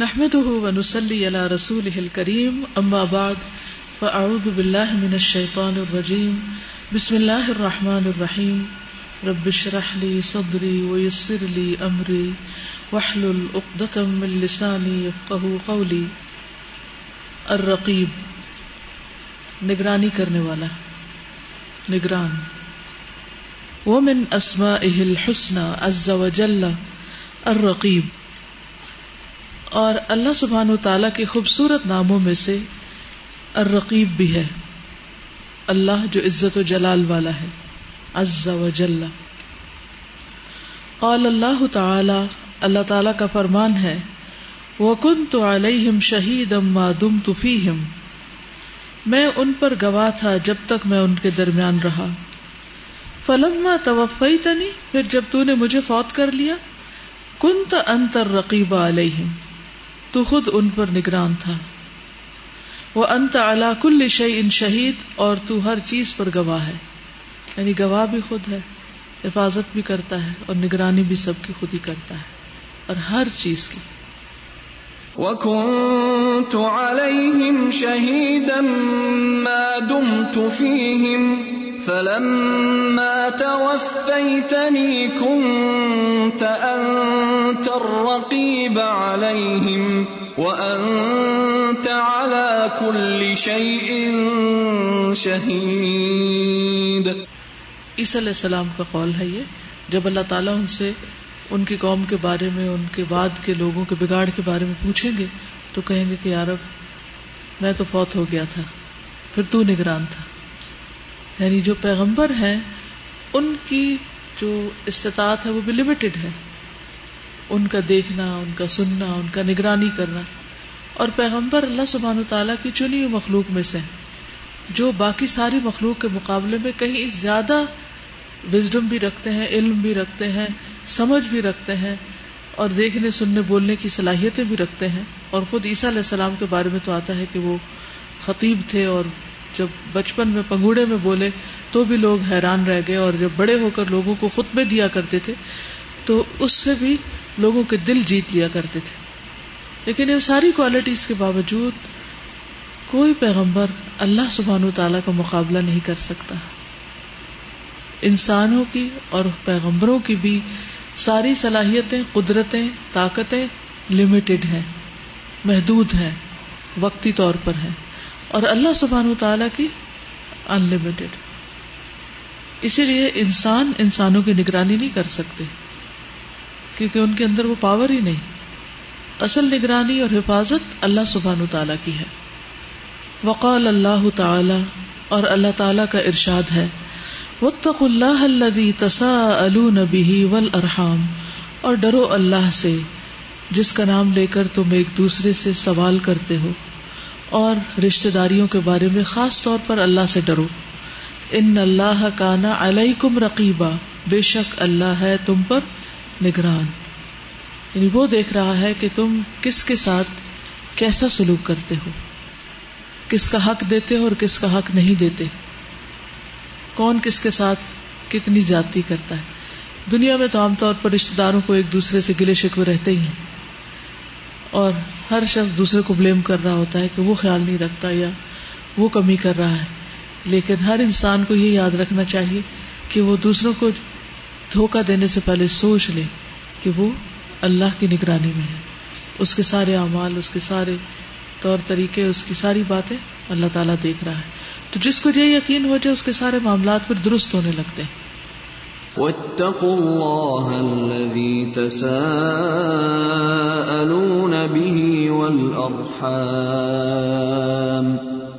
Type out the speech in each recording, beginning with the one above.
نحمده ونسلي على رسوله الكريم، أما بعد، فأعوذ بالله من الشيطان الرجيم. بسم الله الرحمن الرحيم. رب اشرح لي صدري ويسر لي أمري، واحلل عقدة من لساني يفقه قولي. الرقيب، نگرانی کرنے والا، نگران. ومن اسمائه الحسنى عز وجل الرقیب اور اللہ سبحان و تعالی کے خوبصورت ناموں میں سے الرقیب بھی ہے۔ اللہ جو عزت و جلال والا ہے۔ عز و جل۔ قال اللہ تعالی اللہ تعالی کا فرمان ہے، وَكُنْتُ عَلَيْهِمْ شَهِيدًا مَا دُمْتُ فِيهِمْ۔ میں ان پر گواہ تھا جب تک میں ان کے درمیان رہا۔ فلما توفیتنی، پھر جب تو نے مجھے فوت کر لیا، کنت انت الرقیب علیہم تو خود ان پر نگران تھا۔ وہ انت علا کل شعی ان شہید اور تو ہر چیز پر گواہ ہے۔ یعنی گواہ بھی خود ہے، حفاظت بھی کرتا ہے اور نگرانی بھی سب کی خود ہی کرتا ہے، اور ہر چیز کی۔ وكنت عليهم شهيدا ما دمت فيهم فلما توفيتني كنت أنت الرقيب عليهم وأنت على كل شيء شهيد۔ عیسی علیہ السلام کا قول ہے یہ، جب اللہ تعالیٰ ان سے ان کی قوم کے بارے میں، ان کے بعد کے لوگوں کے بگاڑ کے بارے میں پوچھیں گے تو کہیں گے کہ یارب میں تو فوت ہو گیا تھا، پھر تو نگران تھا۔ یعنی جو پیغمبر ہیں، ان کی جو استطاعت ہے وہ بھی لمیٹڈ ہے۔ ان کا دیکھنا، ان کا سننا، ان کا نگرانی کرنا۔ اور پیغمبر اللہ سبحان و تعالیٰ کی چنی مخلوق میں سے جو باقی ساری مخلوق کے مقابلے میں کہیں زیادہ وزڈم بھی رکھتے ہیں، علم بھی رکھتے ہیں، سمجھ بھی رکھتے ہیں اور دیکھنے، سننے، بولنے کی صلاحیتیں بھی رکھتے ہیں اور خود عیسیٰ علیہ السلام کے بارے میں تو آتا ہے کہ وہ خطیب تھے اور جب بچپن میں پنگوڑے میں بولے تو بھی لوگ حیران رہ گئے اور جب بڑے ہو کر لوگوں کو خطبے دیا کرتے تھے تو اس سے بھی لوگوں کے دل جیت لیا کرتے تھے۔ لیکن ان ساری کوالٹیز کے باوجود کوئی پیغمبر اللہ سبحان و تعالیٰ کا مقابلہ نہیں کر سکتا۔ انسانوں کی اور پیغمبروں کی بھی ساری صلاحیتیں، قدرتیں، طاقتیں لمیٹڈ ہیں، محدود ہیں، وقتی طور پر ہیں۔ اور اللہ سبحان تعالی کی ان لمیٹڈ اسی لیے انسان انسانوں کی نگرانی نہیں کر سکتے، کیونکہ ان کے اندر وہ پاور ہی نہیں۔ اصل نگرانی اور حفاظت اللہ سبحان تعالی کی ہے۔ وقال اللہ تعالی اور اللہ تعالی کا ارشاد ہے۔ واتقوا اللہ الذي تساءلون به والارحام، اور ڈرو اللہ سے، جس کا نام لے کر تم ایک دوسرے سے سوال کرتے ہو، اور رشتہ داریوں کے بارے میں خاص طور پر اللہ سے ڈرو۔ ان اللہ کانا علیکم رقیبا، بے شک اللہ ہے تم پر نگران۔ یعنی وہ دیکھ رہا ہے کہ تم کس کے ساتھ کیسا سلوک کرتے ہو، کس کا حق دیتے ہو اور کس کا حق نہیں دیتے۔ کون کس کے ساتھ کتنی زیادتی کرتا ہے؟ دنیا میں تو عام طور پر رشتے داروں کو ایک دوسرے سے گلے شکوے رہتے ہی ہیں۔ اور ہر شخص دوسرے کو بلیم کر رہا ہوتا ہے کہ وہ خیال نہیں رکھتا یا وہ کمی کر رہا ہے۔ لیکن ہر انسان کو یہ یاد رکھنا چاہیے کہ وہ دوسروں کو دھوکا دینے سے پہلے سوچ لے کہ وہ اللہ کی نگرانی میں ہے۔ اس کے سارے اعمال، اس کے سارے طور طریقے، اس کی ساری باتیں اللہ تعالیٰ دیکھ رہا ہے۔ تو جس کو یہ یقین ہو جائے اس کے سارے معاملات پھر درست ہونے لگتے ہیں۔ واتقوا الله الذي تساءلون به والأرحام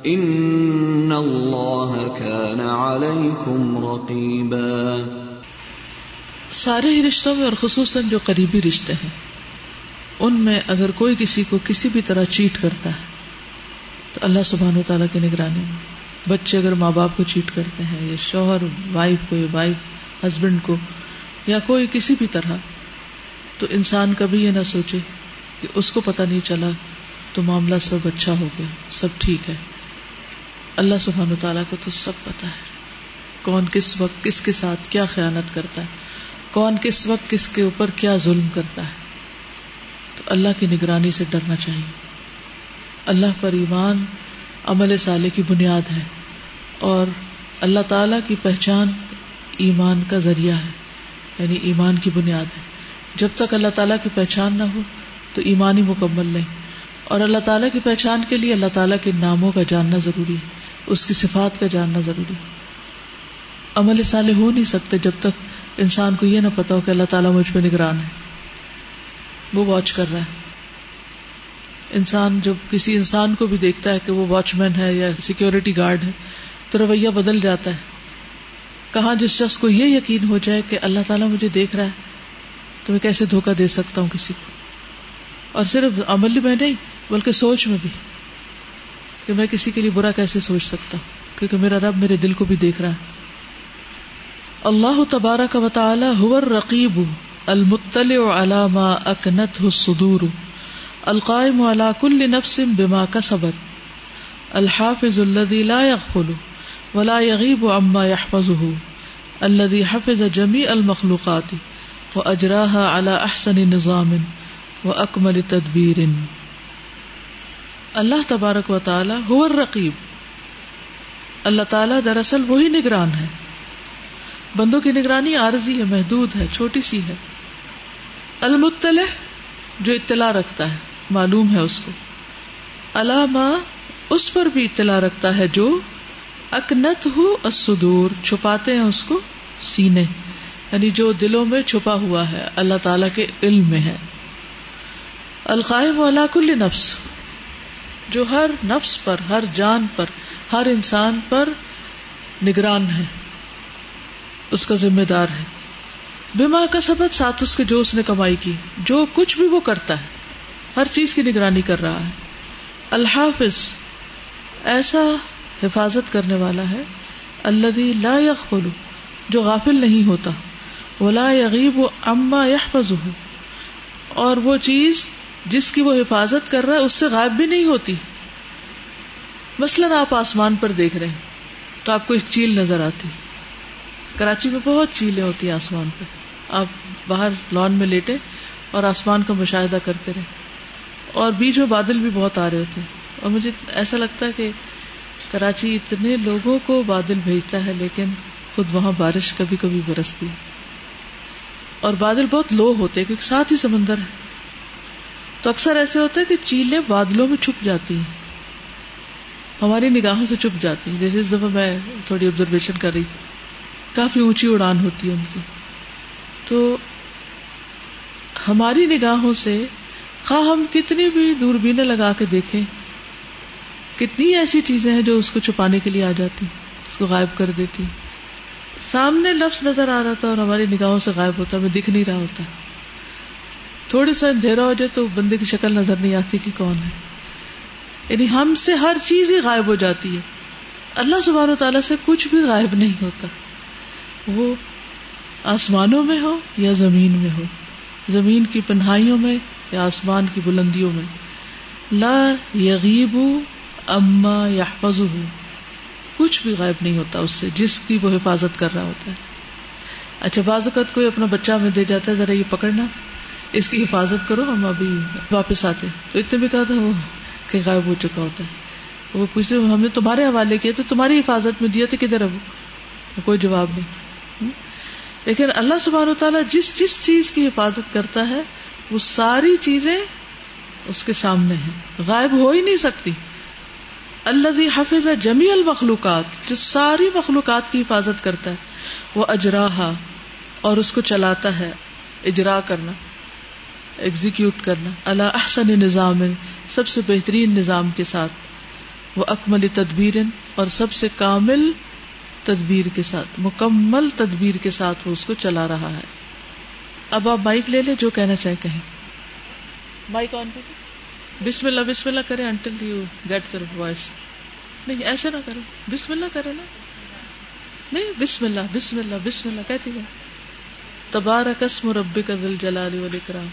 إن الله كان عليكم رقيبا۔ سارے ہی رشتوں میں اور خصوصاً جو قریبی رشتے ہیں ان میں اگر کوئی کسی کو کسی بھی طرح چیٹ کرتا ہے تو اللہ سبحانہ و تعالیٰ کی نگرانی میں۔ بچے اگر ماں باپ کو چیٹ کرتے ہیں یا شوہر وائف کو یا وائف ہسبینڈ کو، یا کوئی کسی بھی طرح، تو انسان کبھی یہ نہ سوچے کہ اس کو پتا نہیں چلا تو معاملہ سب اچھا ہو گیا، سب ٹھیک ہے۔ اللہ سبحان و تعالیٰ کو تو سب پتا ہے۔ کون کس وقت کس کے ساتھ کیا خیالت کرتا ہے، کون کس وقت کس کے اوپر کیا ظلم کرتا ہے۔ تو اللہ کی نگرانی سے ڈرنا چاہیے۔ اللہ پر ایمان عمل سالے کی بنیاد ہے اور اللہ تعالی کی پہچان ایمان کا ذریعہ ہے یعنی ایمان کی بنیاد ہے۔ جب تک اللہ تعالیٰ کی پہچان نہ ہو تو ایمان ہی مکمل نہیں۔ اور اللہ تعالیٰ کی پہچان کے لیے اللہ تعالیٰ کے ناموں کا جاننا ضروری ہے، اس کی صفات کا جاننا ضروری ہے۔ عمل سالے ہو نہیں سکتے جب تک انسان کو یہ نہ پتا ہو کہ اللہ تعالیٰ مجھ پہ نگران ہے۔ وہ واچ کر رہا ہے۔ انسان جب کسی انسان کو بھی دیکھتا ہے کہ وہ واچ مین ہے یا سیکورٹی گارڈ ہے، تو رویہ بدل جاتا ہے۔ کہاں جس شخص کو یہ یقین ہو جائے کہ اللہ تعالیٰ مجھے دیکھ رہا ہے، تو میں کیسے دھوکا دے سکتا ہوں کسی کو؟ اور صرف عمل میں نہیں، بلکہ سوچ میں بھی کہ میں کسی کے لیے برا کیسے سوچ سکتا ہوں؟ کیونکہ میرا رب میرے دل کو بھی دیکھ رہا ہے۔ اللہ تبارہ کا وطالعہ ہور رقیب المطلع على ما اکنته الصدور۔ القائم على كل نفس بما كسبت. الحافظ الذي لا يغفل ولا يغيب عما يحفظه. الذي حفظ جميع المخلوقات واجراها على احسن نظام واكمل تدبير. اللہ تبارک و تعالی هو الرقیب. اللہ تعالی دراصل وہی نگران ہے. بندوں کی نگرانی عارضی ہے، محدود ہے، چھوٹی سی ہے. المطلع جو اطلاع رکھتا ہے۔ معلوم ہے اس کو۔ علامہ اس پر بھی اطلاع رکھتا ہے جو اکنت ہو الصدور، چھپاتے ہیں اس کو سینے۔ یعنی جو دلوں میں چھپا ہوا ہے، اللہ تعالی کے علم میں ہے۔ القائم والا کل نفس۔ جو ہر نفس پر، ہر جان پر، ہر انسان پر نگران ہے۔ اس کا ذمہ دار ہے۔ بیما کا سبق ساتھ اس کے جو اس نے کمائی کی۔ جو کچھ بھی وہ کرتا ہے۔ ہر چیز کی نگرانی کر رہا ہے۔ الحافظ ایسا حفاظت کرنے والا ہے اللہ لا یغفل، جو غافل نہیں ہوتا۔ ولا یغیب و اما یحفظ اور وہ چیز جس کی وہ حفاظت کر رہا ہے، اس سے غائب بھی نہیں ہوتی۔ مثلاً آپ آسمان پر دیکھ رہے ہیں، تو آپ کو ایک چیل نظر آتی۔ کراچی میں بہت چیلیں ہوتی ہیں آسمان پہ آپ باہر لان میں لیٹے اور آسمان کا مشاہدہ کرتے رہے اور بیچ میں بادل بھی بہت آ رہے ہوتے اور مجھے ایسا لگتا ہے کہ کراچی اتنے لوگوں کو بادل بھیجتا ہے، لیکن خود وہاں بارش کبھی کبھی برستی۔ اور بادل بہت لو ہوتے کیونکہ ساتھ ہی سمندر ہے۔ تو اکثر ایسے ہوتا ہے کہ چیلیں بادلوں میں چھپ جاتی ہیں۔ ہماری نگاہوں سے چھپ جاتی ہیں۔ جیسے اس دفعہ میں تھوڑی آبزرویشن کر رہی تھی۔ کافی اونچی اڑان ہوتی ہے ان کی۔ تو ہماری نگاہوں سے خواہ ہم کتنی بھی دوربینیں لگا کے دیکھیں، کتنی ایسی چیزیں ہیں جو اس کو چھپانے کے لیے آ جاتی، اس کو غائب کر دیتی۔ سامنے لفظ نظر آ رہا تھا اور ہماری نگاہوں سے غائب ہوتا میں دکھ نہیں رہا ہوتا۔ تھوڑی سا اندھیرا ہو جائے تو بندے کی شکل نظر نہیں آتی کہ کون ہے۔ یعنی ہم سے ہر چیز ہی غائب ہو جاتی ہے۔ اللہ سبحانہ و تعالیٰ سے کچھ بھی غائب نہیں ہوتا۔ وہ آسمانوں میں ہو یا زمین میں ہو۔ زمین کی پنہائیوں میں یا آسمان کی بلندیوں میں۔ لا یغیب اما یا کچھ بھی غائب نہیں ہوتا اس سے، جس کی وہ حفاظت کر رہا ہوتا ہے۔ اچھا بعض اوقات کوئی اپنا بچہ میں دے جاتا ہے، ذرا یہ پکڑنا۔ اس کی حفاظت کرو، ہم ابھی واپس آتے تو اتنے بھی کہا تھا وہ کہ غائب ہو چکا ہوتا ہے۔ وہ پوچھتے، ہم نے تمہارے حوالے کیا تو تمہاری حفاظت میں دیا تھا کدھر اب کوئی جواب نہیں۔ لیکن اللہ سبحانہ و تعالیٰ جس جس چیز کی حفاظت کرتا ہے، وہ ساری چیزیں اس کے سامنے ہیں۔ غائب ہو ہی نہیں سکتی۔ اللہ حفظ جمی المخلوقات، جو ساری مخلوقات کی حفاظت کرتا ہے، وہ اجراہا، اور اس کو چلاتا ہے اجرا کرنا ایگزیکیوٹ کرنا۔ اللہ احسن نظام، سب سے بہترین نظام کے ساتھ۔ وہ اکمل تدبیر اور سب سے کامل تدبیر کے ساتھ مکمل تدبیر کے ساتھ وہ اس کو چلا رہا ہے۔ اب آپ بائک لے لیں جو کہنا چاہے کہیں۔ بائک آن بسم اللہ بسم اللہ کرے until you get their voice نہیں ایسے نہ کرے بسم اللہ کرے نا۔ نہیں بسم اللہ بسم اللہ بسم اللہ کہتی ہے۔ تبارک اسم ربک ذل جلال والاکرام۔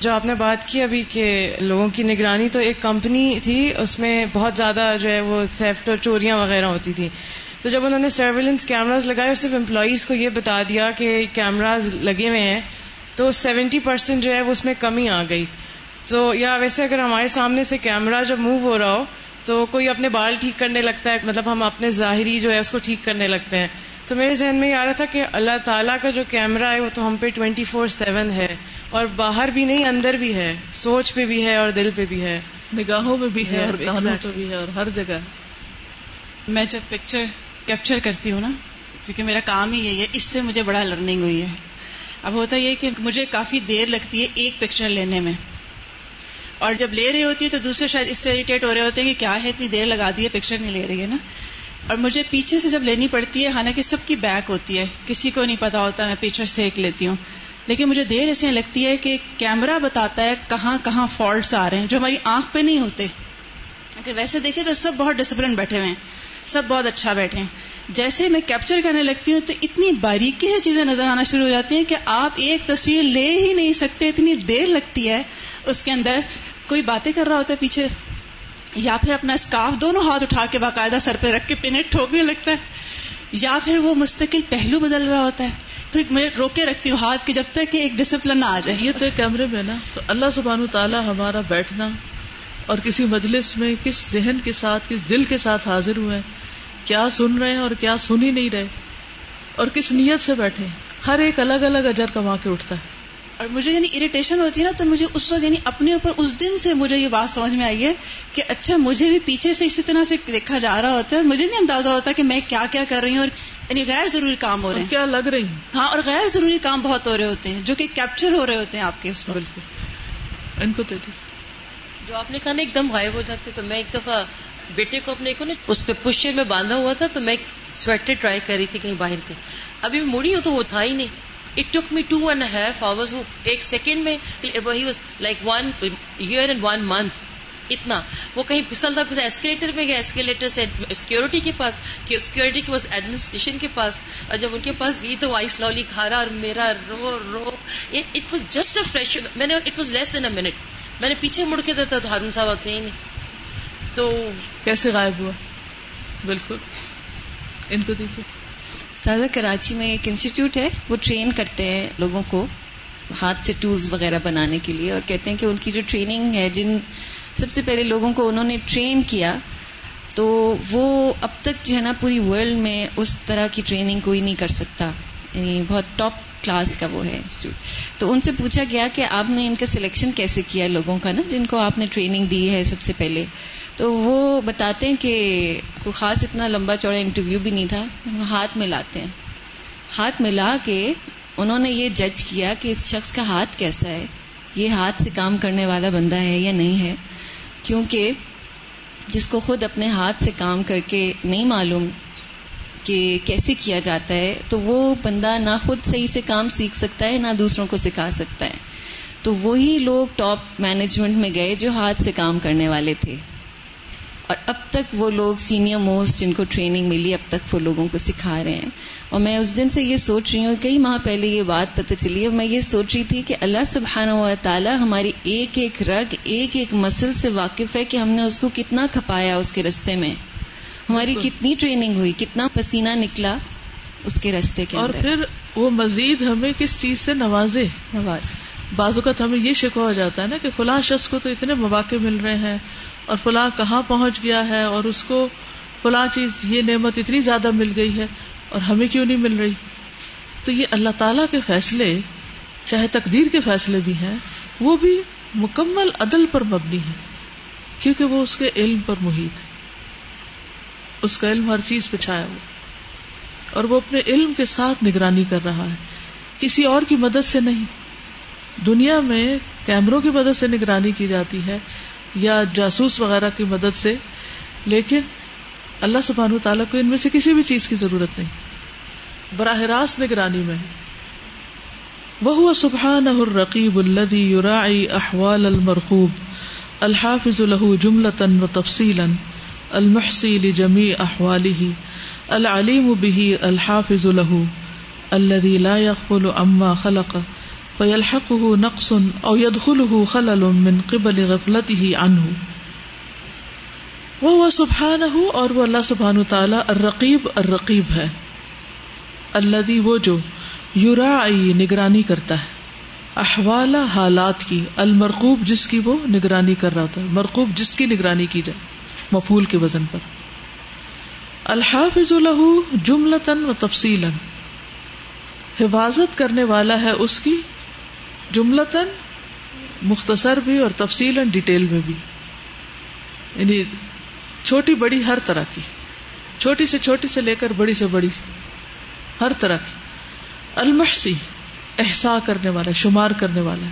جو آپ نے بات کی ابھی کہ لوگوں کی نگرانی تو ایک کمپنی تھی، اس میں بہت زیادہ جو ہے وہ سیفٹ اور چوریاں وغیرہ ہوتی تھی تو جب انہوں نے سرویلنس کیمراز لگائے اور صرف امپلائیز کو یہ بتا دیا کہ کیمراز لگے ہوئے ہیں، تو سیونٹی پرسینٹ جو ہے وہ اس میں کمی آ گئی۔ تو یا ویسے اگر ہمارے سامنے سے کیمرا جب موو ہو رہا ہو، تو کوئی اپنے بال ٹھیک کرنے لگتا ہے مطلب ہم اپنے ظاہری جو ہے اس کو ٹھیک کرنے لگتے ہیں۔ تو میرے ذہن میں یہ آ رہا تھا کہ اللہ تعالیٰ کا جو کیمرا ہے وہ تو ہم پہ ٹوینٹی فور سیون ہے۔ اور باہر بھی نہیں اندر بھی ہے سوچ پہ بھی ہے اور دل پہ بھی ہے۔ نگاہوں میں بھی ہے اور کانوں پہ بھی ہے اور ہر جگہ۔ میں جب پکچر کیپچر کرتی ہوں نا کیونکہ میرا کام ہی یہی ہے اس سے مجھے بڑا لرننگ ہوئی ہے۔ اب ہوتا یہ کہ مجھے کافی دیر لگتی ہے ایک پکچر لینے میں۔ اور جب لے رہی ہوتی ہے تو دوسرے شاید اس سے اریٹیٹ ہو رہے ہوتے ہیں کہ کیا ہے اتنی دیر لگا دی ہے پکچر نہیں لے رہی ہے نا۔ اور مجھے پیچھے سے جب لینی پڑتی ہے حالانکہ سب کی بیک ہوتی ہے۔ کسی کو نہیں پتا ہوتا میں پیچھے سے ایک لیتی ہوں۔ لیکن مجھے دیر ایسے لگتی ہے کہ کیمرہ بتاتا ہے کہاں کہاں فالٹس آ رہے ہیں جو ہماری آنکھ پہ نہیں ہوتے۔ اگر ویسے دیکھیں تو سب بہت ڈسپلن بیٹھے ہوئے ہیں، سب بہت اچھا بیٹھے ہیں۔ جیسے میں کیپچر کرنے لگتی ہوں تو اتنی باریکی سے چیزیں نظر آنا شروع ہو جاتی ہیں کہ آپ ایک تصویر لے ہی نہیں سکتے، اتنی دیر لگتی ہے۔ اس کے اندر کوئی باتیں کر رہا ہوتا ہے پیچھے، یا پھر اپنا اسکارف دونوں ہاتھ اٹھا کے باقاعدہ سر پہ رکھ کے پنٹ ٹھوکنے لگتا ہے۔ یا پھر وہ مستقل پہلو بدل رہا ہوتا ہے پھر میں روکے رکھتی ہوں ہاتھ کے جب تک کہ ایک ڈسپلن آ جائے۔ یہ تو ایک کیمرے میں نا۔ تو اللہ سبحانہ تعالیٰ ہمارا بیٹھنا اور کسی مجلس میں کس ذہن کے ساتھ، کس دل کے ساتھ حاضر ہوئے کیا سن رہے ہیں اور کیا سن ہی نہیں رہے۔ اور کس نیت سے بیٹھے ہر ایک الگ الگ اجر کما کے اٹھتا ہے۔ اور مجھے یعنی اریٹیشن ہوتی ہے نا تو مجھے اس وقت یعنی اپنے اوپر اس دن سے مجھے یہ بات سمجھ میں آئی ہے کہ اچھا مجھے بھی پیچھے سے اسی طرح سے دیکھا جا رہا ہوتا ہے اور مجھے نہیں اندازہ ہوتا کہ میں کیا کیا کر رہی ہوں اور یعنی غیر ضروری کام ہو رہے ہیں۔ کیا لگ رہی ہاں اور غیر ضروری کام بہت ہو رہے ہوتے ہیں جو کہ کیپچر ہو رہے ہوتے ہیں آپ کے اس بالکل۔ ان کو دے دی جو آپ نے کہا نا ایک دم غائب ہو جاتے تو میں ایک دفعہ بیٹے کو اپنے کو نا اس پہ پشے میں باندھا ہوا تھا تو میں سویٹر ٹرائی کر رہی تھی کہیں باہر کے۔ ابھی مڑی ہوں تو وہ تھا ہی نہیں۔ It took me two and half hours وہ ایک سیکنڈ میں وہی was like one year and one month اتنا. وہ کہیں پھسلتا پھسل ایسکیلیٹر میں گیا. ایسکیلیٹر سے سیکورٹی کے پاس سیکورٹی کے پاس ایڈمنسٹریشن کے پاس. اور جب ان کے پاس گئی تو آئی سلولی کھا رہا اور میرا رو رو. It was just a fresh میں نے it was less than a minute میں نے پیچھے مڑ کے دیتا تو ہارون صاحب آتے ہی نہیں. تو کیسے غائب ہوا؟ بالکل. ان کو دیکھیے. تازہ کراچی میں ایک انسٹیٹیوٹ ہے، وہ ٹرین کرتے ہیں لوگوں کو ہاتھ سے ٹولز وغیرہ بنانے کے لیے اور کہتے ہیں کہ ان کی جو ٹریننگ ہے، جن سب سے پہلے لوگوں کو انہوں نے ٹرین کیا، تو وہ اب تک جو ہے نا پوری ورلڈ میں اس طرح کی ٹریننگ کوئی نہیں کر سکتا۔ یعنی بہت ٹاپ کلاس کا وہ ہے انسٹیٹیوٹ۔ تو ان سے پوچھا گیا کہ آپ نے ان کا سلیکشن کیسے کیا لوگوں کا نا، جن کو آپ نے ٹریننگ دی ہے سب سے پہلے۔ تو وہ بتاتے ہیں کہ کوئی خاص اتنا لمبا چوڑا انٹرویو بھی نہیں تھا ہاتھ ملاتے ہیں۔ ہاتھ ملا کے انہوں نے یہ جج کیا کہ اس شخص کا ہاتھ کیسا ہے، یہ ہاتھ سے کام کرنے والا بندہ ہے یا نہیں ہے۔ کیونکہ جس کو خود اپنے ہاتھ سے کام کر کے نہیں معلوم کہ کیسے کیا جاتا ہے، تو وہ بندہ نہ خود صحیح سے کام سیکھ سکتا ہے، نہ دوسروں کو سکھا سکتا ہے۔ تو وہی لوگ ٹاپ مینجمنٹ میں گئے جو ہاتھ سے کام کرنے والے تھے۔ اور اب تک وہ لوگ سینئر موسٹ جن کو ٹریننگ ملی اب تک وہ لوگوں کو سکھا رہے ہیں۔ اور میں اس دن سے یہ سوچ رہی ہوں کئی ماہ پہلے یہ بات پتہ چلی اور میں یہ سوچ رہی تھی کہ اللہ سبحانہ و تعالیٰ ہماری ایک ایک رگ ایک ایک مسل سے واقف ہے کہ ہم نے اس کو کتنا کھپایا اس کے رستے میں۔ ہماری کتنی ٹریننگ ہوئی کتنا پسینہ نکلا اس کے رستے کے اور پھر وہ مزید ہمیں کس چیز سے نوازے؟ نواز بعض اوقات ہمیں یہ شکوا ہو جاتا ہے نا کہ فلاں شخص کو تو اتنے مواقع مل رہے ہیں اور فلاں کہاں پہنچ گیا ہے اور اس کو فلاں چیز، یہ نعمت اتنی زیادہ مل گئی ہے اور ہمیں کیوں نہیں مل رہی؟ تو یہ اللہ تعالی کے فیصلے، چاہے تقدیر کے فیصلے بھی ہیں، وہ بھی مکمل عدل پر مبنی ہے کیونکہ وہ اس کے علم پر محیط ہے۔ اس کا علم ہر چیز پہ چھایا ہوا اور وہ اپنے علم کے ساتھ نگرانی کر رہا ہے۔ کسی اور کی مدد سے نہیں۔ دنیا میں کیمروں کی مدد سے نگرانی کی جاتی ہے۔ یا جاسوس وغیرہ کی مدد سے، لیکن اللہ سبحان تعالیٰ کو ان میں سے کسی بھی چیز کی ضرورت نہیں۔ براہ راست نگرانی میں۔ وہ سبحان الرقیب الدی یورائی احوال المرخوب الحافظ الح جملتن و تفصیل المحسی جمی احوالی العلیم به الحافظ الح الذي لا يغفل عما خلق فيلحقه نقص او يدخله خلل من قبل غفلته عنه۔ وہ سبحانہ اور وہ اللہ سبحانہ تعالی الرقیب الرقیب ہے۔ الذي وہ جو یرا نگرانی کرتا ہے۔ احوال حالات کی، المرقوب جس کی وہ نگرانی کر رہا تھا مرقوب جس کی نگرانی کی جائے مفول کے وزن پر۔ الحافظ له جملتن و تفصیل حفاظت کرنے والا ہے اس کی جملتن مختصر بھی اور تفصیل ڈیٹیل میں بھی۔ یعنی چھوٹی بڑی ہر طرح کی۔ چھوٹی سے چھوٹی سے لے کر بڑی سے بڑی۔ ہر طرح کی۔ المحسی احسا کرنے والا، شمار کرنے والا۔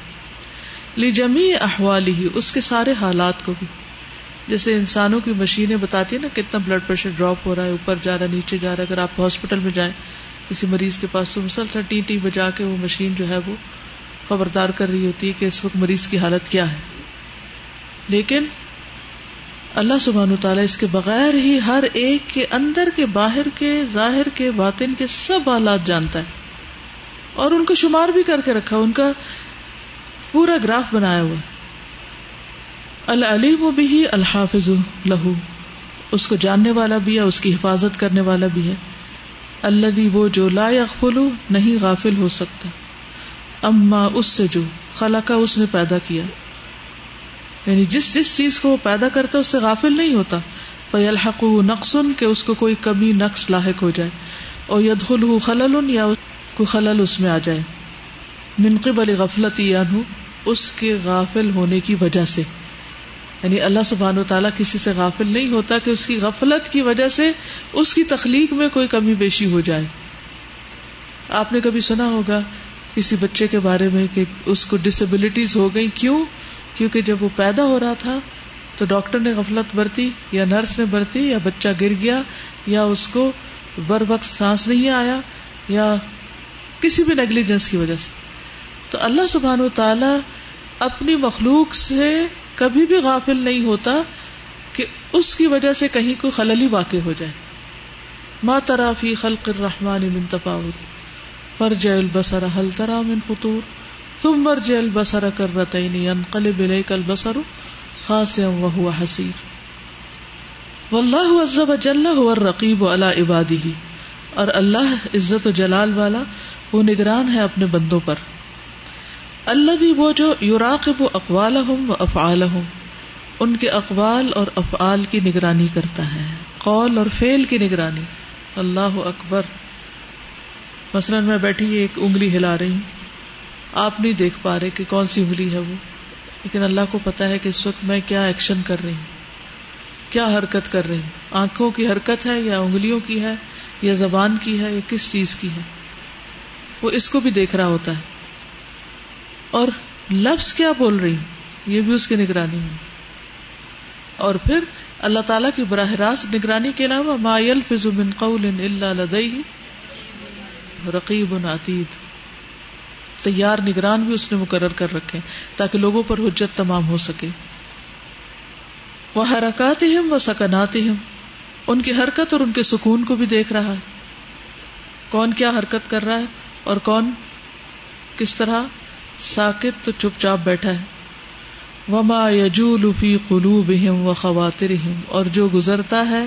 لی جمی احوالی ہی اس کے سارے حالات کو بھی۔ جیسے انسانوں کی مشینیں بتاتی ہیں نا، کتنا بلڈ پریشر ڈراپ ہو رہا ہے، اوپر جا رہا ہے، نیچے جا رہا ہے۔ اگر آپ ہاسپٹل میں جائیں، کسی مریض کے پاس تو مسلسل ٹی ٹی بجا کے وہ مشین جو ہے وہ خبردار کر رہی ہوتی ہے کہ اس وقت مریض کی حالت کیا ہے۔ لیکن اللہ سبحان و تعالیٰ اس کے بغیر ہی ہر ایک کے اندر کے باہر کے، ظاہر کے، باطن کے سب حالات جانتا ہے۔ اور ان کو شمار بھی کر کے رکھا، ان کا پورا گراف بنایا ہوا۔ العلیم و بھی الحافظ لہو، اس کو جاننے والا بھی ہے، اس کی حفاظت کرنے والا بھی ہے۔ اللہ وہ جو لا یغفلو نہیں غافل ہو سکتا۔ اما اس سے جو خلا کا اس نے پیدا کیا۔ یعنی جس جس چیز کو وہ پیدا کرتا اس سے غافل نہیں ہوتا۔ فیلحق نقصن کہ اس کو کوئی کمی، نقص لاحق ہو جائے۔ اور یدخل خلل یا کوئی خلل اس میں آ جائے۔ منقب علی غفلت اس کے غافل ہونے کی وجہ سے۔ یعنی اللہ سبحان و تعالیٰ کسی سے غافل نہیں ہوتا کہ اس کی غفلت کی وجہ سے اس کی تخلیق میں کوئی کمی بیشی ہو جائے۔ آپ نے کبھی سنا ہوگا کسی بچے کے بارے میں کہ اس کو ڈسبلٹیز ہو گئی کیوں؟ کیونکہ جب وہ پیدا ہو رہا تھا تو ڈاکٹر نے غفلت برتی، یا نرس نے برتی، یا بچہ گر گیا، یا اس کو بر وقت سانس نہیں آیا، یا کسی بھی نیگلیجنس کی وجہ سے۔ تو اللہ سبحان و تعالی اپنی مخلوق سے کبھی بھی غافل نہیں ہوتا کہ اس کی وجہ سے کہیں کوئی خللی واقع ہو جائے۔ ماں ترافی خلق الرحمان من تفاوت۔ فرج البصر، هل ترى من فطور؟ ثم ارجع البصر كرتين، ينقلب اليك البصر خاسئا وهو حسير. والله عز وجل هو الرقيب على عباده. اور اللہ عزت و جلال والا وہ نگران ہے اپنے بندوں پر. اللہ بھی وہ جو یوراقب اقوالہم و افعالہم ان کے اقوال اور افعال کی نگرانی کرتا ہے، قول اور فعل کی نگرانی. اللہ اکبر. مثلاً میں بیٹھی ایک انگلی ہلا رہی ہوں۔ آپ نہیں دیکھ پا رہے کہ کون سی انگلی ہے وہ۔ لیکن اللہ کو پتا ہے کہ اس وقت میں کیا ایکشن کر رہی ہوں۔ کیا حرکت کر رہی ہوں۔ آنکھوں کی حرکت ہے یا انگلیوں کی ہے یا زبان کی ہے یا کس چیز کی ہے۔ وہ اس کو بھی دیکھ رہا ہوتا ہے۔ اور لفظ کیا بول رہی ہوں؟ یہ بھی اس کی نگرانی میں اور پھر اللہ تعالیٰ کی براہ راست نگرانی کے علاوہ مایل فضو بن قول اللہ لدئی رقیب عتید تیار نگران بھی اس نے مقرر کر رکھے تاکہ لوگوں پر حجت تمام ہو سکے۔ وہ حرکات ہم و سکنات ہم ان کی حرکت اور ان کے سکون کو بھی دیکھ رہا ہے۔ کون کیا حرکت کر رہا ہے اور کون کس طرح ساکت تو چپ چاپ بیٹھا ہے۔ وما یجول فی قلوبہم و خواترہم اور جو گزرتا ہے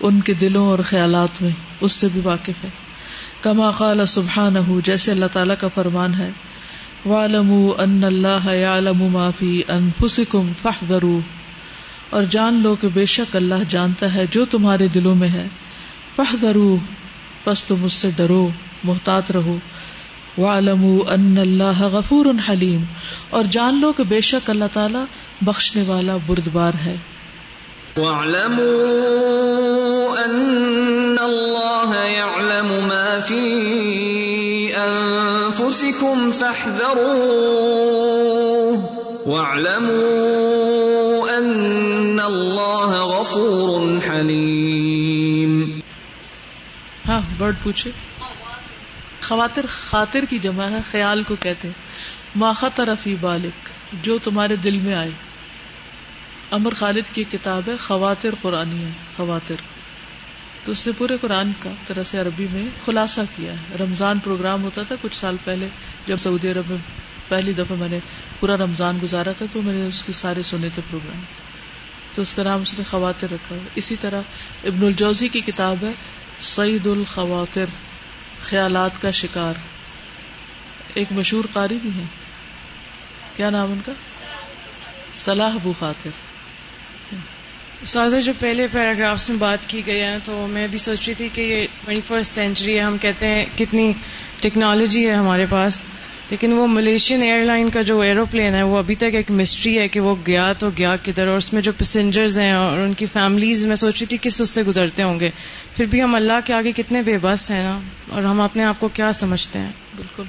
ان کے دلوں اور خیالات میں، اس سے بھی واقف ہے۔ کما قال سبحان جیسے اللہ تعالیٰ کا فرمان ہے ان اللہ ما فی انفسکم فاحذروا اور جان لو کہ بے شک اللہ جانتا ہے جو تمہارے دلوں میں ہے۔ فاحذروا پس تم اس سے ڈرو، محتاط رہو۔ وَعْلَمُوا ان اللہ غفور حلیم اور جان لو کہ بے شک اللہ تعالیٰ بخشنے والا بردبار ہے۔ وَاعْلَمُوا أَنَّ اللَّهَ يَعْلَمُ مَا فِي أَنفُسِكُمْ فَاحْذَرُوهُ. وَاعْلَمُوا أَنَّ اللَّهَ غَفُورٌ حَلِيمٌ. ہاں برڈ پوچھے۔ خواتر خاطر کی جمع ہے، خیال کو کہتے ہیں۔ ما خطر فی بالک، جو تمہارے دل میں آئے۔ امر خالد کی کتاب ہے، خواتر قرآنی ہے، خواتر۔ تو اس نے پورے قرآن کا طرح سے عربی میں خلاصہ کیا ہے۔ رمضان پروگرام ہوتا تھا کچھ سال پہلے، جب سعودی عرب میں پہلی دفعہ میں نے پورا رمضان گزارا تھا، تو میں نے اس کے سارے سنے تھے پروگرام۔ تو اس کا نام اس نے خواتر رکھا اسی طرح ابن الجوزی کی کتاب ہے، سعید الخواتر، خیالات کا شکار۔ ایک مشہور قاری بھی ہے کیا نام ان کا؟ صلاح ابو خاطر سازا، جو پہلے پیراگرافس میں بات کی گئی ہے تو میں بھی سوچ رہی تھی کہ یہ ٹوینٹی فرسٹ سینچری ہے، ہم کہتے ہیں کتنی ٹیکنالوجی ہے ہمارے پاس۔ لیکن وہ ملیشین ایئر لائن کا جو ایروپلین ہے، وہ ابھی تک ایک مسٹری ہے کہ وہ گیا تو گیا کدھر۔ اور اس میں جو پیسنجرز ہیں اور ان کی فیملیز میں سوچ رہی تھی کس اس سے گزرتے ہوں گے۔ پھر بھی ہم اللہ کے آگے کتنے بے بس ہیں نا، اور ہم اپنے آپ کو کیا سمجھتے ہیں۔ بالکل۔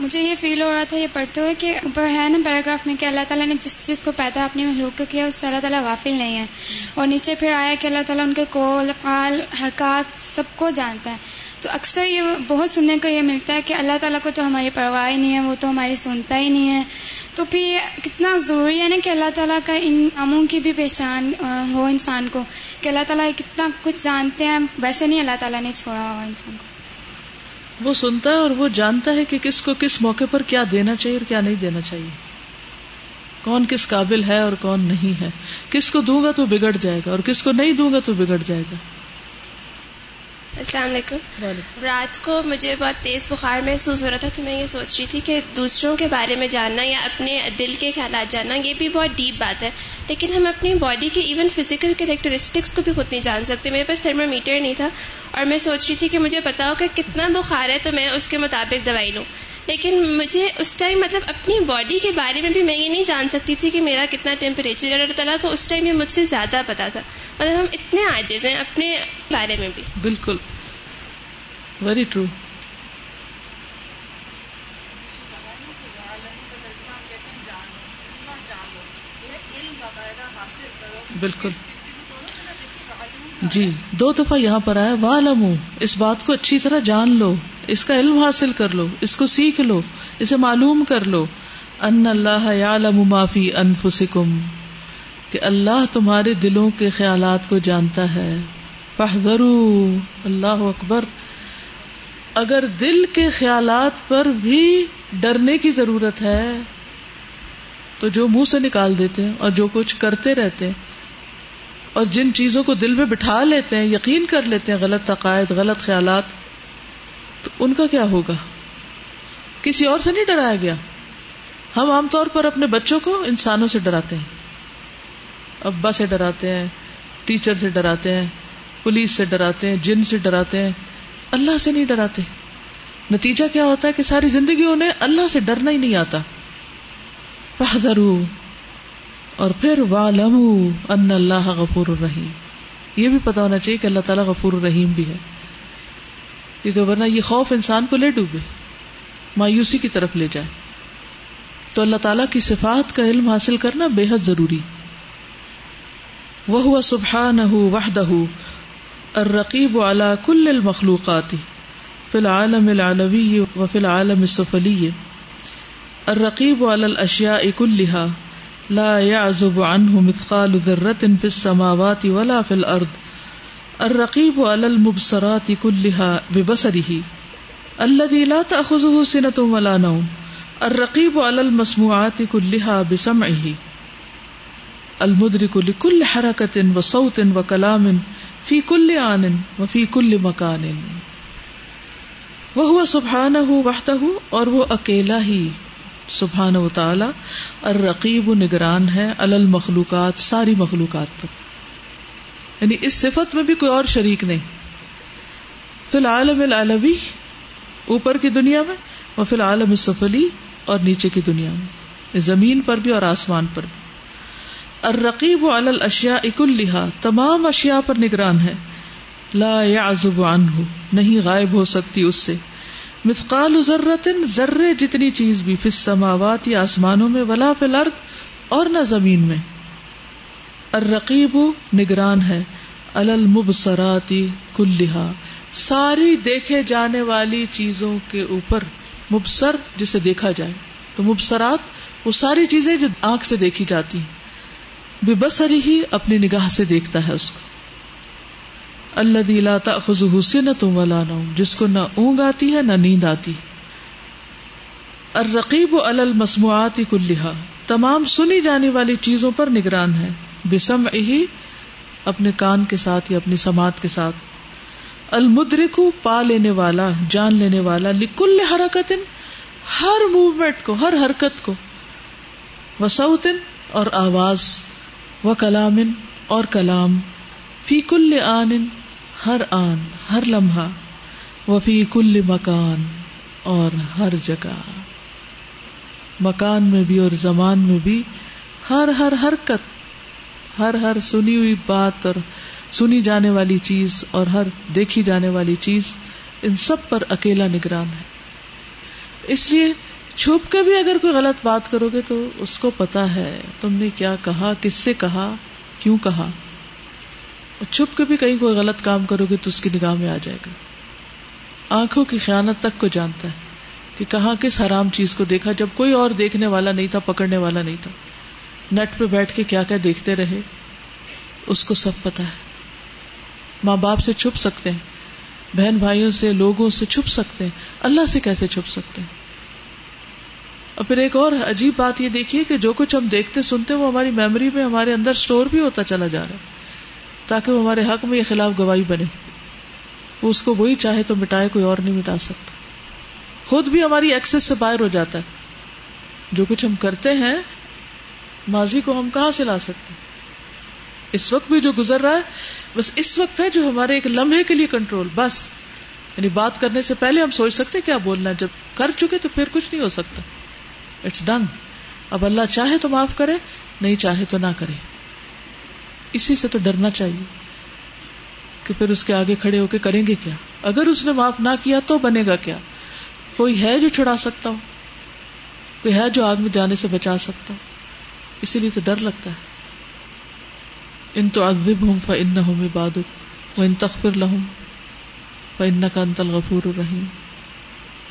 مجھے یہ فیل ہو رہا تھا، یہ پڑھتے ہوئے کہ اوپر ہے نا پیراگراف میں کہ اللہ تعالیٰ نے جس چیز کو پیدا اپنے محلوق کو کیا، اس سے اللہ تعالیٰ غافل نہیں ہے اور نیچے پھر آیا کہ اللہ تعالیٰ ان کے کول افعال، حرکات سب کو جانتا ہے۔ تو اکثر یہ بہت سننے کو یہ ملتا ہے کہ اللہ تعالیٰ کو تو ہماری پرواہ ہی نہیں ہے، وہ تو ہماری سنتا ہی نہیں ہے۔ تو پھر یہ کتنا ضروری ہے نا کہ اللہ تعالیٰ کا ان ناموں کی بھی پہچان ہو انسان کو۔ کہ اللہ تعالیٰ کتنا کچھ جانتے ہیں، ویسے نہیں اللہ تعالیٰ نے چھوڑا ہوا انسان کو۔ وہ سنتا ہے اور وہ جانتا ہے کہ کس کو کس موقع پر کیا دینا چاہیے اور کیا نہیں دینا چاہیے۔ کون کس قابل ہے اور کون نہیں ہے۔ کس کو دوں گا تو بگڑ جائے گا اور کس کو نہیں دوں گا تو بگڑ جائے گا۔ السلام علیکم۔ رات کو مجھے بہت تیز بخار محسوس ہو رہا تھا تو میں یہ سوچ رہی تھی کہ دوسروں کے بارے میں جاننا یا اپنے دل کے خیالات جاننا یہ بھی بہت ڈیپ بات ہے۔ لیکن ہم اپنی باڈی کے ایون فزیکل کریکٹرسٹکس کو بھی خود نہیں جان سکتے۔ میرے پاس تھرمو میٹر نہیں تھا اور میں سوچ رہی تھی کہ مجھے پتا ہو کہ کتنا بخار ہے تو میں اس کے مطابق دوائی لوں۔ لیکن مجھے اس ٹائم مطلب اپنی باڈی کے بارے میں بھی میں یہ نہیں جان سکتی تھی کہ میرا کتنا ٹیمپریچر اللہ تعالیٰ کو اس ٹائم یہ مجھ سے زیادہ پتا تھا۔ مطلب ہم اتنے آجز ہیں اپنے بارے میں بھی۔ بالکل۔ ویری ٹرو بالکل۔ جی دو دفعہ یہاں پر آیا والم اس بات کو اچھی طرح جان لو، اس کا علم حاصل کر لو، اس کو سیکھ لو، اسے معلوم کر لو۔ ان اللہ یعلم ما فی انفسکم، کہ اللہ تمہارے دلوں کے خیالات کو جانتا ہے۔ فاحذروا اللہ اکبر۔ اگر دل کے خیالات پر بھی ڈرنے کی ضرورت ہے، تو جو منہ سے نکال دیتے ہیں اور جو کچھ کرتے رہتے ہیں اور جن چیزوں کو دل میں بٹھا لیتے ہیں، یقین کر لیتے ہیں، غلط عقائد، غلط خیالات، تو ان کا کیا ہوگا؟ کسی اور سے نہیں ڈرایا گیا۔ ہم عام طور پر اپنے بچوں کو انسانوں سے ڈراتے ہیں۔ ابا سے ڈراتے ہیں، ٹیچر سے ڈراتے ہیں، پولیس سے ڈراتے ہیں، جن سے ڈراتے ہیں۔ اللہ سے نہیں ڈراتے۔ نتیجہ کیا ہوتا ہے کہ ساری زندگی انہیں اللہ سے ڈرنا ہی نہیں آتا۔ اور پھر ان اللہ غفور الرحیم یہ بھی پتا ہونا چاہیے کہ اللہ تعالیٰ غفور الرحیم بھی ہے۔ کیونکہ ورنہ یہ خوف انسان کو لے ڈوبے، مایوسی کی طرف لے جائے۔ تو اللہ تعالیٰ کی صفات کا علم حاصل کرنا بے حد ضروری۔ وہ سبحان وحدہ الرقیب على كل المخلوقات في العالم العلوي وفي العالم السفلي الرقيب على الأشياء كلها لا يعزب عنه مثقال ذرة في السماوات ولا في الأرض. الرقيب على المبصرات كلها ببصره. الذي لا تأخذه سنة ولا نوم. الرقيب على المسموعات كلها بسمعه. المدرك لكل حركة وصوت وكلام فی کل آن و فی کل مکان وہ سبحان وحدہ اور وہ اکیلا ہی سبحان و تعالی الرقیب و نگران ہے المخلوقات، ساری مخلوقات پر۔ یعنی اس صفت میں بھی کوئی اور شریک نہیں۔ فی العالم العلوی، اوپر کی دنیا میں اور فی العالم السفلی، اور نیچے کی دنیا میں۔ زمین پر بھی اور آسمان پر بھی۔ الرقیب علی الاشیاء کلھا، تمام اشیاء پر نگران ہے۔ لا يعزب عنہ، نہیں غائب ہو سکتی اس سے۔ مثقال ذرت ذرے جتنی چیز بھی فی السماوات یا آسمانوں میں، ولا فی الارض اور نہ زمین میں۔ الرقیب نگران ہے، علی المبصرات کلھا۔ ساری دیکھے جانے والی چیزوں کے اوپر مبصر جسے دیکھا جائے۔ تو مبصرات وہ ساری چیزیں جو آنکھ سے دیکھی جاتی ہیں۔ بے بسری ہی اپنی نگاہ سے دیکھتا ہے اس کو۔ اللہ دیلا تخذ حسین تم ولا جس کو نہ اونگ آتی ہے، نہ نیند آتی۔ الرقیب المسموعات کلحا تمام سنی جانے والی چیزوں پر نگران ہے بسم ہی اپنے کان کے ساتھ یا اپنی سماعت کے ساتھ۔ المدرک، پا لینے والا، جان لینے والا، لکل حرکت ہر موومنٹ کو، ہر حرکت کو۔ وسعتن اور آواز و کلامن اور کلام، فی کل آن ہر آن، ہر لمحہ و فی کل مکان، اور ہر جگہ۔ مکان میں بھی اور زمان میں بھی ہر ہر حرکت، ہر ہر سنی ہوئی بات اور سنی جانے والی چیز اور ہر دیکھی جانے والی چیز ان سب پر اکیلا نگران ہے۔ اس لیے چھپ کے بھی اگر کوئی غلط بات کرو گے تو اس کو پتا ہے تم نے کیا کہا، کس سے کہا، کیوں کہا۔ چھپ کے بھی کہیں کوئی غلط کام کرو گے تو اس کی نگاہ میں آ جائے گا۔ آنکھوں کی خیانت تک کو جانتا ہے کہ کہاں کس حرام چیز کو دیکھا، جب کوئی اور دیکھنے والا نہیں تھا، پکڑنے والا نہیں تھا۔ نٹ پہ بیٹھ کے کیا کیا دیکھتے رہے، اس کو سب پتا ہے۔ ماں باپ سے چھپ سکتے ہیں، بہن بھائیوں سے، لوگوں سے چھپ سکتے ہیں۔ اللہ سے کیسے چھپ سکتے ہیں؟ اور پھر ایک اور عجیب بات یہ دیکھیے کہ جو کچھ ہم دیکھتے سنتے، وہ ہماری میموری میں، ہمارے اندر اسٹور بھی ہوتا چلا جا رہا ہے۔ تاکہ وہ ہمارے حق میں یہ خلاف گواہی بنے۔ وہ اس کو وہی چاہے تو مٹائے، کوئی اور نہیں مٹا سکتا۔ خود بھی ہماری ایکسس سے باہر ہو جاتا ہے۔ جو کچھ ہم کرتے ہیں، ماضی کو ہم کہاں سے لا سکتے؟ اس وقت بھی جو گزر رہا ہے، بس اس وقت ہے جو ہمارے ایک لمحے کے لیے کنٹرول بس۔ یعنی بات کرنے سے پہلے ہم سوچ سکتے کیا بولنا جب کر چکے تو پھر کچھ نہیں ہو سکتا۔ اٹس ڈن اب اللہ چاہے تو معاف کرے، نہیں چاہے تو نہ کرے۔ اسی سے تو ڈرنا چاہیے کہ پھر اس کے آگے کھڑے ہو کے کریں گے کیا؟ اگر اس نے معاف نہ کیا تو بنے گا کیا؟ کوئی ہے جو چھڑا سکتا ہو؟ کوئی ہے جو آگ میں جانے سے بچا سکتا ہو؟ اسی لیے تو ڈر لگتا ہے۔ ان تو ادب ہوں فن ہوں باد وہ ان تخبر لہم فن کا انتل غفور الرحیم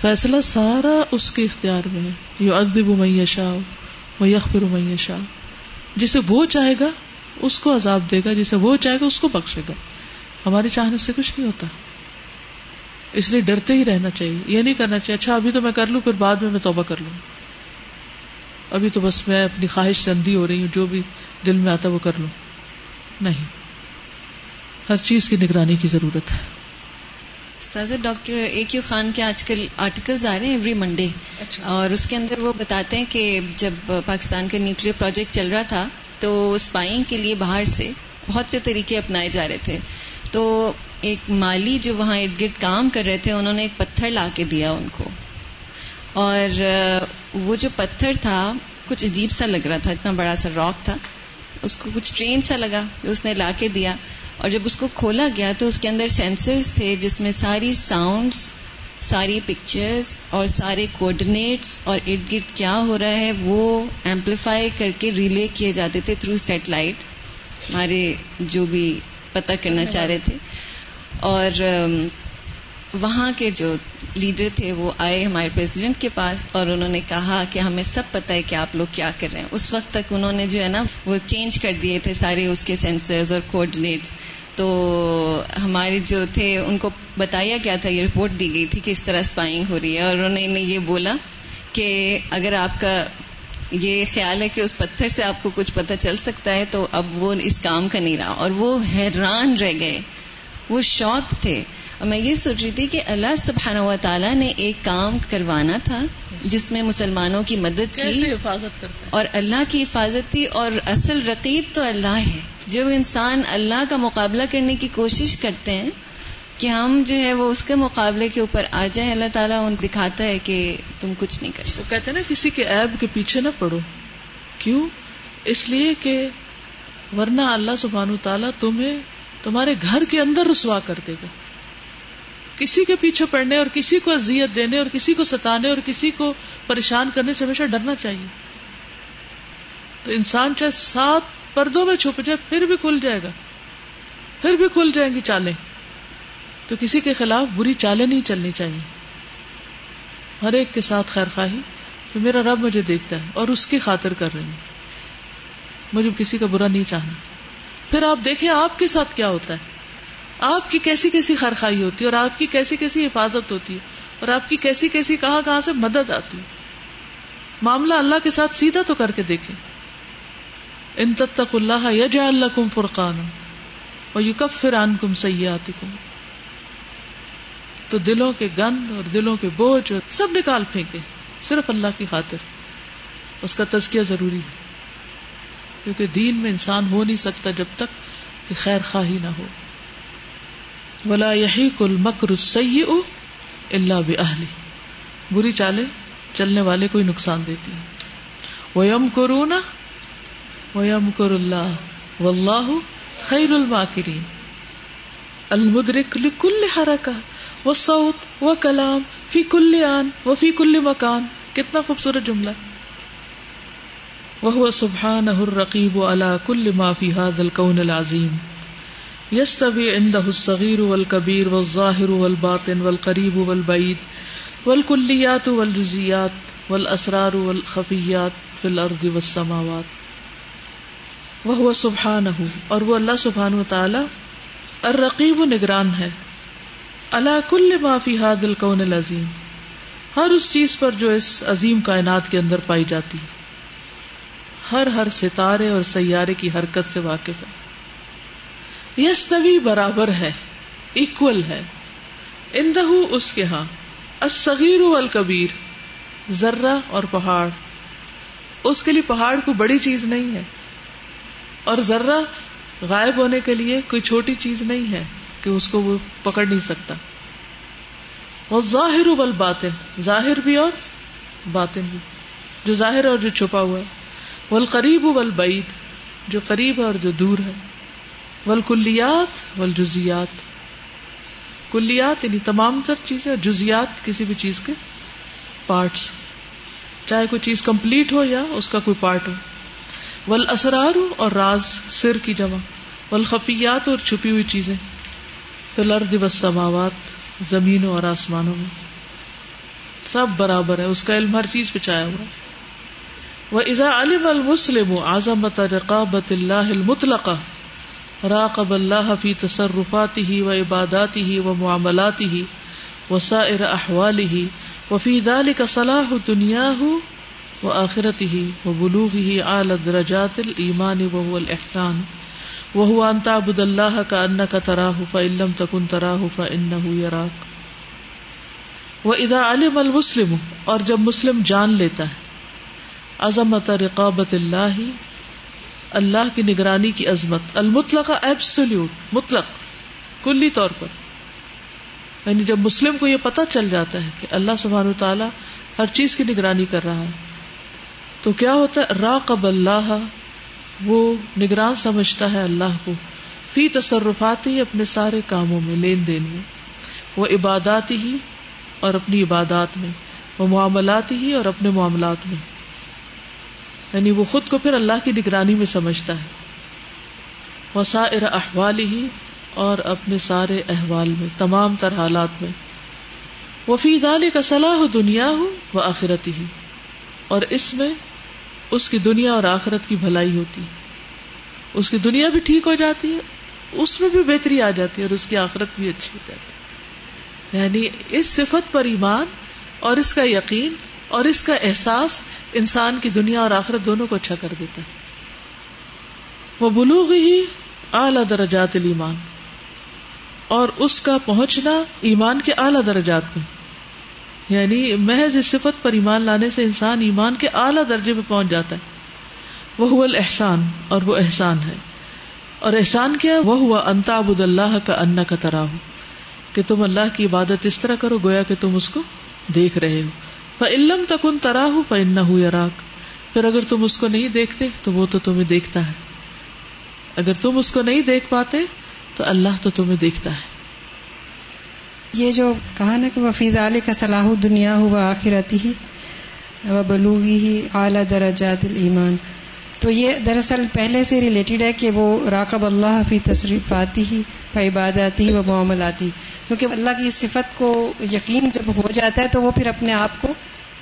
فیصلہ سارا اس کے اختیار میں ہے۔ یہ ادب میہ شاہ وہ یخبر میہ شاہ جسے وہ چاہے گا اس کو عذاب دے گا جسے وہ چاہے گا اس کو بخشے گا۔ ہمارے چاہنے سے کچھ نہیں ہوتا۔ اس لیے ڈرتے ہی رہنا چاہیے۔ یہ نہیں کرنا چاہیے اچھا ابھی تو میں کر لوں پھر بعد میں میں توبہ کر لوں۔ ابھی تو بس میں اپنی خواہش سے اندھی ہو رہی ہوں جو بھی دل میں آتا وہ کر لوں۔ نہیں۔ ہر چیز کی نگرانی کی ضرورت ہے۔ ڈاکٹر اے کیو خان کے آج کل آرٹیکلز آ رہے ہیں ایوری منڈے۔ اچھا۔ اور اس کے اندر وہ بتاتے ہیں کہ جب پاکستان کا نیوکلیر پروجیکٹ چل رہا تھا تو اسپائنگ کے لیے باہر سے بہت سے طریقے اپنائے جا رہے تھے۔ تو ایک مالی جو وہاں ارد گرد کام کر رہے تھے، انہوں نے ایک پتھر لا کے دیا ان کو۔ اور وہ جو پتھر تھا، کچھ عجیب سا لگ رہا تھا، اتنا بڑا سا راک تھا۔ اس کو کچھ ٹرین سا لگا جو اس نے لا کے دیا۔ اور جب اس کو کھولا گیا تو اس کے اندر سینسرز تھے جس میں ساری ساؤنڈز ساری پکچرز اور سارے کوآڈینیٹس اور ارد گرد کیا ہو رہا ہے وہ ایمپلیفائی کر کے ریلے کیے جاتے تھے تھرو سیٹلائٹ ہمارے جو بھی پتہ کرنا چاہ رہے تھے۔ اور وہاں کے جو لیڈر تھے وہ آئے ہمارے پریزیڈنٹ کے پاس اور انہوں نے کہا کہ ہمیں سب پتہ ہے کہ آپ لوگ کیا کر رہے ہیں۔ اس وقت تک انہوں نے جو ہے نا وہ چینج کر دیے تھے سارے اس کے سینسرز اور کوآڈینیٹس تو ہمارے جو تھے، ان کو بتایا گیا تھا، یہ رپورٹ دی گئی تھی کہ اس طرح اسپائنگ ہو رہی ہے۔ اور انہوں نے یہ بولا کہ اگر آپ کا یہ خیال ہے کہ اس پتھر سے آپ کو کچھ پتہ چل سکتا ہے، تو اب وہ اس کام کا نہیں رہا۔ اور وہ حیران رہ گئے۔ وہ شوق تھے۔ اور میں یہ سوچ رہی تھی کہ اللہ سبحانہ و تعالیٰ نے ایک کام کروانا تھا جس میں مسلمانوں کی مدد کی حفاظت کرتے اور اللہ کی حفاظت تھی اور اصل رقیب تو اللہ ہے۔ جو انسان اللہ کا مقابلہ کرنے کی کوشش کرتے ہیں کہ ہم جو ہے وہ اس کے مقابلے کے اوپر آ جائیں اللہ تعالیٰ ان دکھاتا ہے کہ تم کچھ نہیں کر سکتے۔ وہ کہتے نا کسی کے ایب کے پیچھے نہ پڑو۔ کیوں؟ اس لیے کہ ورنہ اللہ سبحانہ تعالیٰ تمہیں تمہارے گھر کے اندر رسوا کر دے گا۔ کسی کے پیچھے پڑنے اور کسی کو اذیت دینے اور کسی کو ستانے اور کسی کو پریشان کرنے سے ہمیشہ ڈرنا چاہیے۔ تو انسان چاہے سات پردوں میں چھپ جائے پھر بھی کھل جائے گا۔ پھر بھی کھل جائیں گی چالیں۔ تو کسی کے خلاف بری چالیں نہیں چلنی چاہیے۔ ہر ایک کے ساتھ خیر خواہی، تو میرا رب مجھے دیکھتا ہے اور اس کی خاطر کر رہی ہوں مجھے کسی کا برا نہیں چاہنا۔ پھر آپ دیکھیں آپ کے ساتھ کیا ہوتا ہے۔ آپ کی کیسی کیسی خیر خائی ہوتی ہے اور آپ کی کیسی کیسی حفاظت ہوتی ہے اور آپ کی کیسی کیسی کہاں کہاں سے مدد آتی ہے؟ معاملہ اللہ کے ساتھ سیدھا تو کر کے دیکھیں۔ ان تتق اللہ یجعل اللہ کم فرقان اور یو کب فران کم سیاتی کم تو دلوں کے گند اور دلوں کے بوجھ اور سب نکال پھینکے صرف اللہ کی خاطر۔ اس کا تزکیہ ضروری ہے۔ کیونکہ دین میں انسان ہو نہیں سکتا جب تک کہ خیر خواہی نہ ہو۔ ولا یہی کل مکر سی اللہ بہلی بری چالے چلنے والے کو ہی نقصان دیتی وہ یم کرونا وہ یم کر اللہ و اللہ خیر الماکرین المدرک لکل حرکہ وہ سعود و کلام فی کل آن و فی کل مکان کتنا خوبصورت جملہ۔ وہ سبحان الرقیب علا کل ما فی هذا الكون العظیم یستوی عنده الصغیر والکبیر والظاہر والباطن والقریب والبعید والکلیات والجزیات والاسرار والخفیات فی الارض والسماوات. وہ سبحانہ اور وہ اللہ سبحانہ وتعالی الرقیب نگران ہے. اللہ کل معافی ہاد الکون العظیم، ہر اس چیز پر جو اس عظیم کائنات کے اندر پائی جاتی ہر ہر ستارے اور سیارے کی حرکت سے واقف ہے۔ یس طوی برابر ہے اکول ہے۔ اندہ اس کے ہاں اصغیر الکبیر ذرہ اور پہاڑ۔ اس کے لیے پہاڑ کو بڑی چیز نہیں ہے۔ اور ذرہ غائب ہونے کے لیے کوئی چھوٹی چیز نہیں ہے کہ اس کو وہ پکڑ نہیں سکتا۔ وہ ظاہر بل باطن ظاہر بھی اور باطن بھی۔ جو ظاہر اور جو چھپا ہوا ہے۔ ول قریب ول بعید جو قریب ہے اور جو دور ہے۔ ول کلیات جزیات کلیات یعنی تمام تر چیزیں جزیات کسی بھی چیز کے پارٹس چاہے کوئی چیز کمپلیٹ ہو یا اس کا کوئی پارٹ ہو۔ ول اسرار ہو اور راز، سر کی جمع۔ والخفیات اور چھپی ہوئی چیزیں۔ فلرد والسماوات، زمینوں اور آسمانوں میں۔ سب برابر ہے اس کا علم ہر چیز پہ چایا ہوا۔ وہ ازا علم المسلم اعظمت رقابت اللہ المطلق راقب اللہ فی تصرفاتی ہی و عباداتی ہی و معاملاتی ہی و سائر احوالی ہی وفی دال کا صلاح دنیا ہو وہ آخرت ہی وہ بلوغ ہی اعلی درجات الایمان وهو الاحسان وهو ان تعبد الله كانك تراه فان لم تكن تراه فانه يراك واذا علم المسلم اور جب مسلم جان لیتا ہے عظمت رقابت اللہ اللہ کی نگرانی کی عظمت المطلق ایبسلیوٹ مطلق، کلی طور پر۔ یعنی جب مسلم کو یہ پتہ چل جاتا ہے کہ اللہ سبحانہ تعالیٰ ہر چیز کی نگرانی کر رہا ہے، تو کیا ہوتا ہے؟ راقب اللہ، وہ نگران سمجھتا ہے اللہ کو۔ فی تصرفات ہی اپنے سارے کاموں میں، لین دین میں۔ وہ عبادات ہی اور اپنی عبادات میں۔ وہ معاملات ہی اور اپنے معاملات میں۔ یعنی وہ خود کو پھر اللہ کی نگرانی میں سمجھتا ہے۔ وسائر احوال ہی اور اپنے سارے احوال میں، تمام تر حالات میں۔ وہ فی دال کا صلاح دنیا ہو وہ آخرتی ہی اور اس میں اس کی دنیا اور آخرت کی بھلائی ہوتی اس کی دنیا بھی ٹھیک ہو جاتی ہے، اس میں بھی بہتری آ جاتی ہے اور اس کی آخرت بھی اچھی ہو جاتی ہے۔ یعنی اس صفت پر ایمان اور اس کا یقین اور اس کا احساس انسان کی دنیا اور آخرت دونوں کو اچھا کر دیتا ہے۔ وہ بلوغ ہی اعلی درجات ایمان اور اس کا پہنچنا ایمان کے اعلی درجات میں۔ یعنی محض اس صفت پر ایمان لانے سے انسان ایمان کے اعلیٰ درجے پہ پہنچ جاتا ہے۔ وہ ہوا اور وہ احسان ہے۔ اور احسان کیا وہ ہوا انتاب اللہ کا انا کا طرح ہو کہ تم اللہ کی عبادت اس طرح کرو گویا کہ تم اس کو دیکھ رہے ہو۔ علم تک ان ترا ہو فن ہو راک پھر اگر تم اس کو نہیں دیکھتے، تو وہ تو تمہیں دیکھتا ہے۔ اگر تم اس کو نہیں دیکھ پاتے، تو اللہ تو تمہیں دیکھتا ہے۔ یہ جو کہا نا کہ وفیز علیہ کا صلاح دنیا ہو آخرتی ہی و بلوغی ہی اعلیٰ درجات المان تو یہ دراصل پہلے سے ریلیٹڈ ہے کہ وہ راقب اللہ فی تصریفاتی ہی عباداتی ہی و معاملاتی کیونکہ اللہ کی اس صفت کو یقین جب ہو جاتا ہے، تو وہ پھر اپنے آپ کو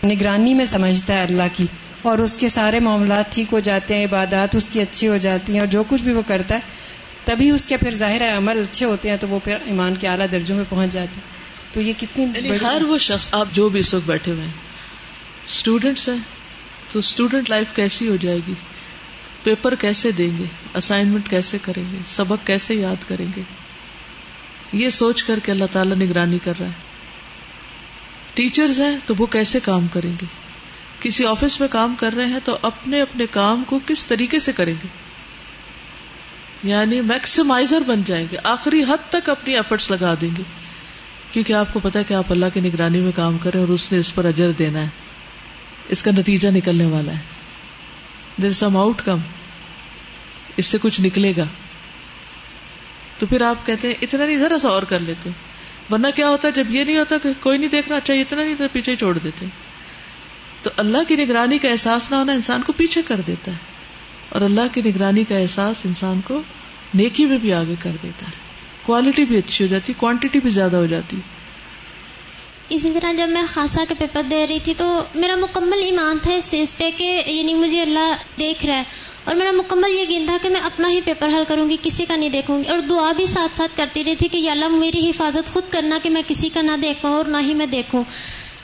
نگرانی میں سمجھتا ہے اللہ کی اور اس کے سارے معاملات ٹھیک ہو جاتے ہیں عبادات اس کی اچھی ہو جاتی ہیں اور جو کچھ بھی وہ کرتا ہے تبھی اس کے پھر ظاہر عمل اچھے ہوتے ہیں تو وہ پھر ایمان کے اعلیٰ درجوں میں پہنچ جاتے ہیں۔ تو یہ کتنی یعنی ہر وہ شخص آپ جو بھی اس وقت بیٹھے ہوئے ہیں اسٹوڈینٹس ہیں تو اسٹوڈینٹ لائف کیسی ہو جائے گی؟ پیپر کیسے دیں گے؟ اسائنمنٹ کیسے کریں گے؟ سبق کیسے یاد کریں گے؟ یہ سوچ کر کے اللہ تعالیٰ نگرانی کر رہا ہے۔ ٹیچرز ہیں تو وہ کیسے کام کریں گے؟ کسی آفس میں کام کر رہے ہیں تو اپنے اپنے کام کو کس طریقے سے کریں گے؟ یعنی میکسیمائزر بن جائیں گے، آخری حد تک اپنی ایفرٹس لگا دیں گے۔ کیونکہ آپ کو پتا ہے کہ آپ اللہ کی نگرانی میں کام کریں اور اس نے اس پر اجر دینا ہے۔ اس کا نتیجہ نکلنے والا ہے۔ دیر سم آؤٹ کم اس سے کچھ نکلے گا۔ تو پھر آپ کہتے ہیں، اتنا نہیں، ذرا سا اور کر لیتے ورنہ کیا ہوتا ہے جب یہ نہیں ہوتا کہ کوئی نہیں دیکھنا اچھا چاہیے اتنا نہیں تو پیچھے چھوڑ دیتے۔ تو اللہ کی نگرانی کا احساس نہ ہونا انسان کو پیچھے کر دیتا ہے۔ اور اللہ کی نگرانی کا احساس انسان کو نیکی میں بھی آگے کر دیتا ہے۔ کوالٹی بھی اچھی ہو جاتی کوانٹٹی بھی زیادہ ہو جاتی۔ اسی طرح جب میں خاصا کے پیپر دے رہی تھی تو میرا مکمل ایمان تھا اس چیز پہ کہ یعنی مجھے اللہ دیکھ رہا ہے۔ اور میرا مکمل یقین تھا کہ میں اپنا ہی پیپر حل کروں گی، کسی کا نہیں دیکھوں گی۔ اور دعا بھی ساتھ ساتھ کرتی رہی تھی کہ یا اللہ میری حفاظت خود کرنا کہ میں کسی کا نہ دیکھ پاؤں اور نہ ہی میں دیکھوں۔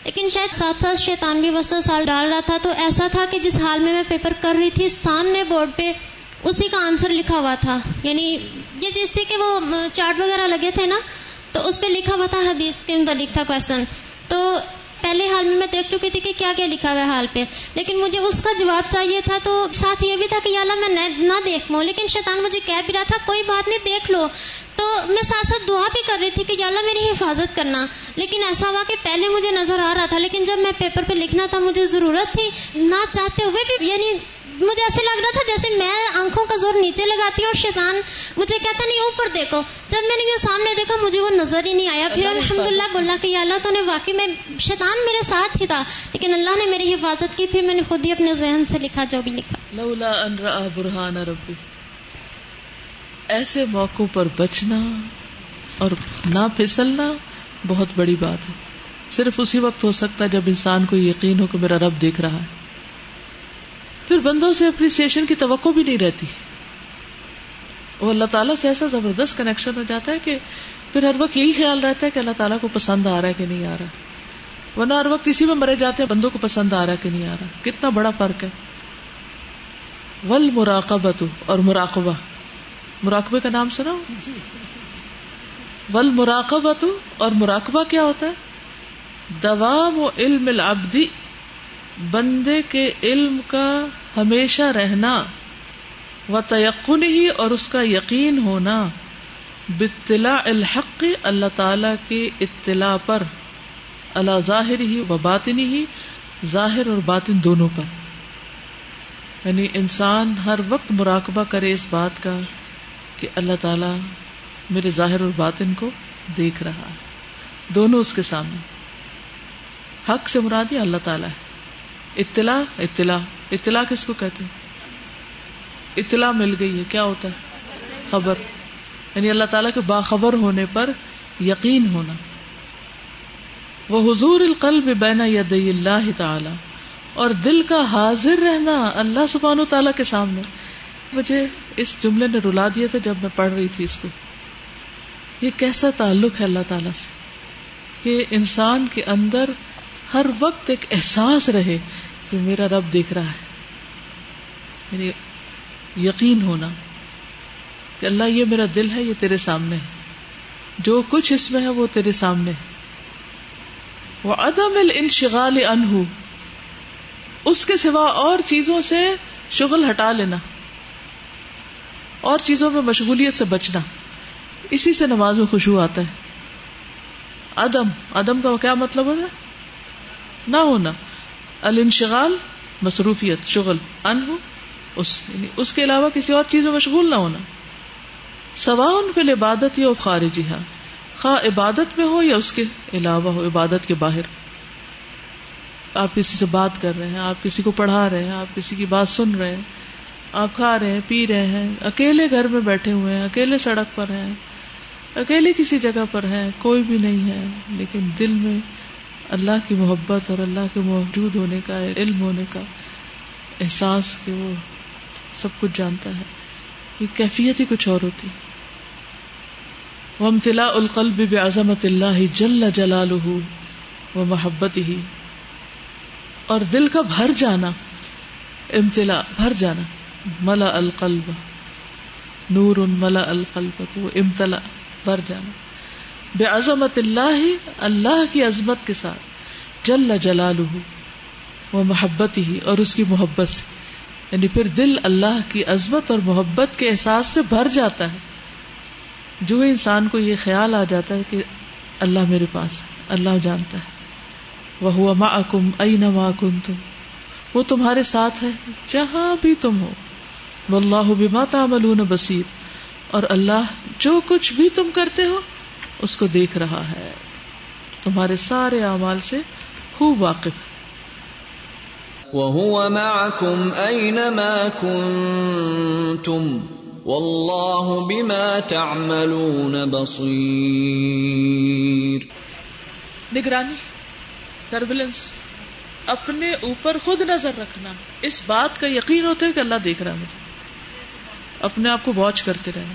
لیکن شاید ساتھ ساتھ شیطان بھی وسط سال ڈال رہا تھا، تو ایسا تھا کہ جس حال میں میں پیپر کر رہی تھی، سامنے بورڈ پہ اسی کا آنسر لکھا ہوا تھا۔ یعنی یہ چیز تھی کہ وہ چارٹ وغیرہ لگے تھے نا، تو اس پہ لکھا ہوا تھا حدیث کے متعلق تھا کوشچن تو پہلے حال میں میں دیکھ چکی تھی کہ کیا کیا لکھا ہوا ہے حال پہ۔ لیکن مجھے اس کا جواب چاہیے تھا تو ساتھ یہ بھی تھا کہ یا اللہ میں نہ دیکھ پاؤں۔ لیکن شیطان مجھے کہہ بھی رہا تھا، کوئی بات نہیں، دیکھ لو۔ تو میں ساتھ ساتھ دعا بھی کر رہی تھی کہ یا اللہ میری حفاظت کرنا۔ لیکن ایسا ہوا کہ پہلے مجھے نظر آ رہا تھا، لیکن جب میں پیپر پہ لکھنا تھا، مجھے ضرورت تھی، نہ چاہتے ہوئے بھی یعنی مجھے ایسے لگ رہا تھا جیسے میں آنکھوں کا زور نیچے لگاتی ہوں اور شیطان مجھے کہتا نہیں اوپر دیکھو. جب میں نے یہ سامنے دیکھا مجھے وہ نظر ہی نہیں آیا. پھر الحمد للہ بولا کہ اللہ تو نے واقعی میں شیطان میرے ساتھ ہی تھا لیکن اللہ نے میری حفاظت کی پھر میں نے خود ہی اپنے ذہن سے لکھا جو بھی لکھا. لولا ان برہان ربی ایسے موقعوں پر بچنا اور نہ پھسلنا بہت بڑی بات ہے. صرف اسی وقت ہو سکتا ہے جب انسان کو یقین ہو کہ میرا رب دیکھ رہا ہے. پھر بندوں سے اپریسیشن کی توقع بھی نہیں رہتی۔ وہ اللہ تعالیٰ سے ایسا زبردست کنیکشن ہو جاتا ہے کہ پھر ہر وقت یہی خیال رہتا ہے کہ اللہ تعالیٰ کو پسند آ رہا ہے کہ نہیں آ رہا۔ ورنہ ہر وقت اسی میں مرے جاتے ہیں بندوں کو پسند آ رہا ہے کہ نہیں آ رہا۔ کتنا بڑا فرق ہے۔ ول مراقبت اور مراقبہ۔ مراقبے کا نام سنا جی۔ ول مراقبت اور مراقبہ کیا ہوتا ہے؟ دوام و علم العبدی بندے کے علم کا ہمیشہ رہنا و تیقن ہی اور اس کا یقین ہونا بطلاع الحق اللہ تعالی کے اطلاع پر اللہ ظاہر ہی و باطنی ہی، ظاہر اور باطن دونوں پر۔ یعنی انسان ہر وقت مراقبہ کرے اس بات کا کہ اللہ تعالی میرے ظاہر اور باطن کو دیکھ رہا ہے۔ دونوں اس کے سامنے۔ حق سے مرادی اللہ تعالیٰ ہے۔ اطلاع اطلاع اطلاع کس کو کہتے ہیں؟ اطلاع مل گئی ہے، کیا ہوتا ہے؟ خبر۔ یعنی اللہ تعالیٰ کے باخبر ہونے پر یقین ہونا۔ وہ حضور القلب بین ید اللہ تعالی۔ اور دل کا حاضر رہنا اللہ سبحان و تعالیٰ کے سامنے۔ مجھے اس جملے نے رلا دیا تھا جب میں پڑھ رہی تھی اس کو۔ یہ کیسا تعلق ہے اللہ تعالیٰ سے کہ انسان کے اندر ہر وقت ایک احساس رہے کہ میرا رب دیکھ رہا ہے۔ یعنی یقین ہونا کہ اللہ یہ میرا دل ہے، یہ تیرے سامنے ہے۔ جو کچھ اس میں ہے، وہ تیرے سامنے ہے۔ وہ عدم انشغال انہ اس کے سوا اور چیزوں سے شغل ہٹا لینا۔ اور چیزوں میں مشغولیت سے بچنا۔ اسی سے نماز میں خوشبو آتا ہے۔ عدم عدم کا کیا مطلب ہوتا ہے؟ نہ ہونا۔ الانشغال، مصروفیت، شغل ان ہو اس یعنی اس کے علاوہ کسی اور چیز میں مشغول نہ ہونا۔ سوا ان پہ عبادت یا خارجی ہاں خواہ عبادت میں ہو یا اس کے علاوہ ہو، عبادت کے باہر۔ آپ کسی سے بات کر رہے ہیں، آپ کسی کو پڑھا رہے ہیں، آپ کسی کی بات سن رہے ہیں، آپ کھا رہے ہیں، پی رہے ہیں، اکیلے گھر میں بیٹھے ہوئے ہیں، اکیلے سڑک پر ہیں، اکیلے کسی جگہ پر ہیں، کوئی بھی نہیں ہے، لیکن دل میں اللہ کی محبت اور اللہ کے موجود ہونے کا، علم ہونے کا احساس کہ وہ سب کچھ جانتا ہے۔ یہ کیفیت ہی کچھ اور ہوتی۔ ومتلا القلب بعظمت اللہ جل جلال و محبت ہی اور دل کا بھر جانا امتلا بھر جانا۔ ملا القلب، نور ملا القلب، تو امتلا بھر جانا۔ بے عظمت اللہ اللہ کی عظمت کے ساتھ، جل جلال وہ محبت ہی اور اس کی محبت سے۔ یعنی پھر دل اللہ کی عظمت اور محبت کے احساس سے بھر جاتا ہے۔ جو انسان کو یہ خیال آ جاتا ہے کہ اللہ میرے پاس ہے، اللہ جانتا ہے۔ وہ ہوا ما کم ائی نہ تم وہ تمہارے ساتھ ہے، جہاں بھی تم ہو۔ وہ اللہ بما تعملون بصیر۔ اور اللہ جو کچھ بھی تم کرتے ہو اس کو دیکھ رہا ہے۔ تمہارے سارے اعمال سے خوب واقف۔ ہے وهو معكم أينما كنتم والله بما تعملون بصير۔ نگرانی ٹربولینس اپنے اوپر خود نظر رکھنا۔ اس بات کا یقین ہوتا ہے کہ اللہ دیکھ رہا ہے مجھے۔ اپنے آپ کو واچ کرتے رہنا۔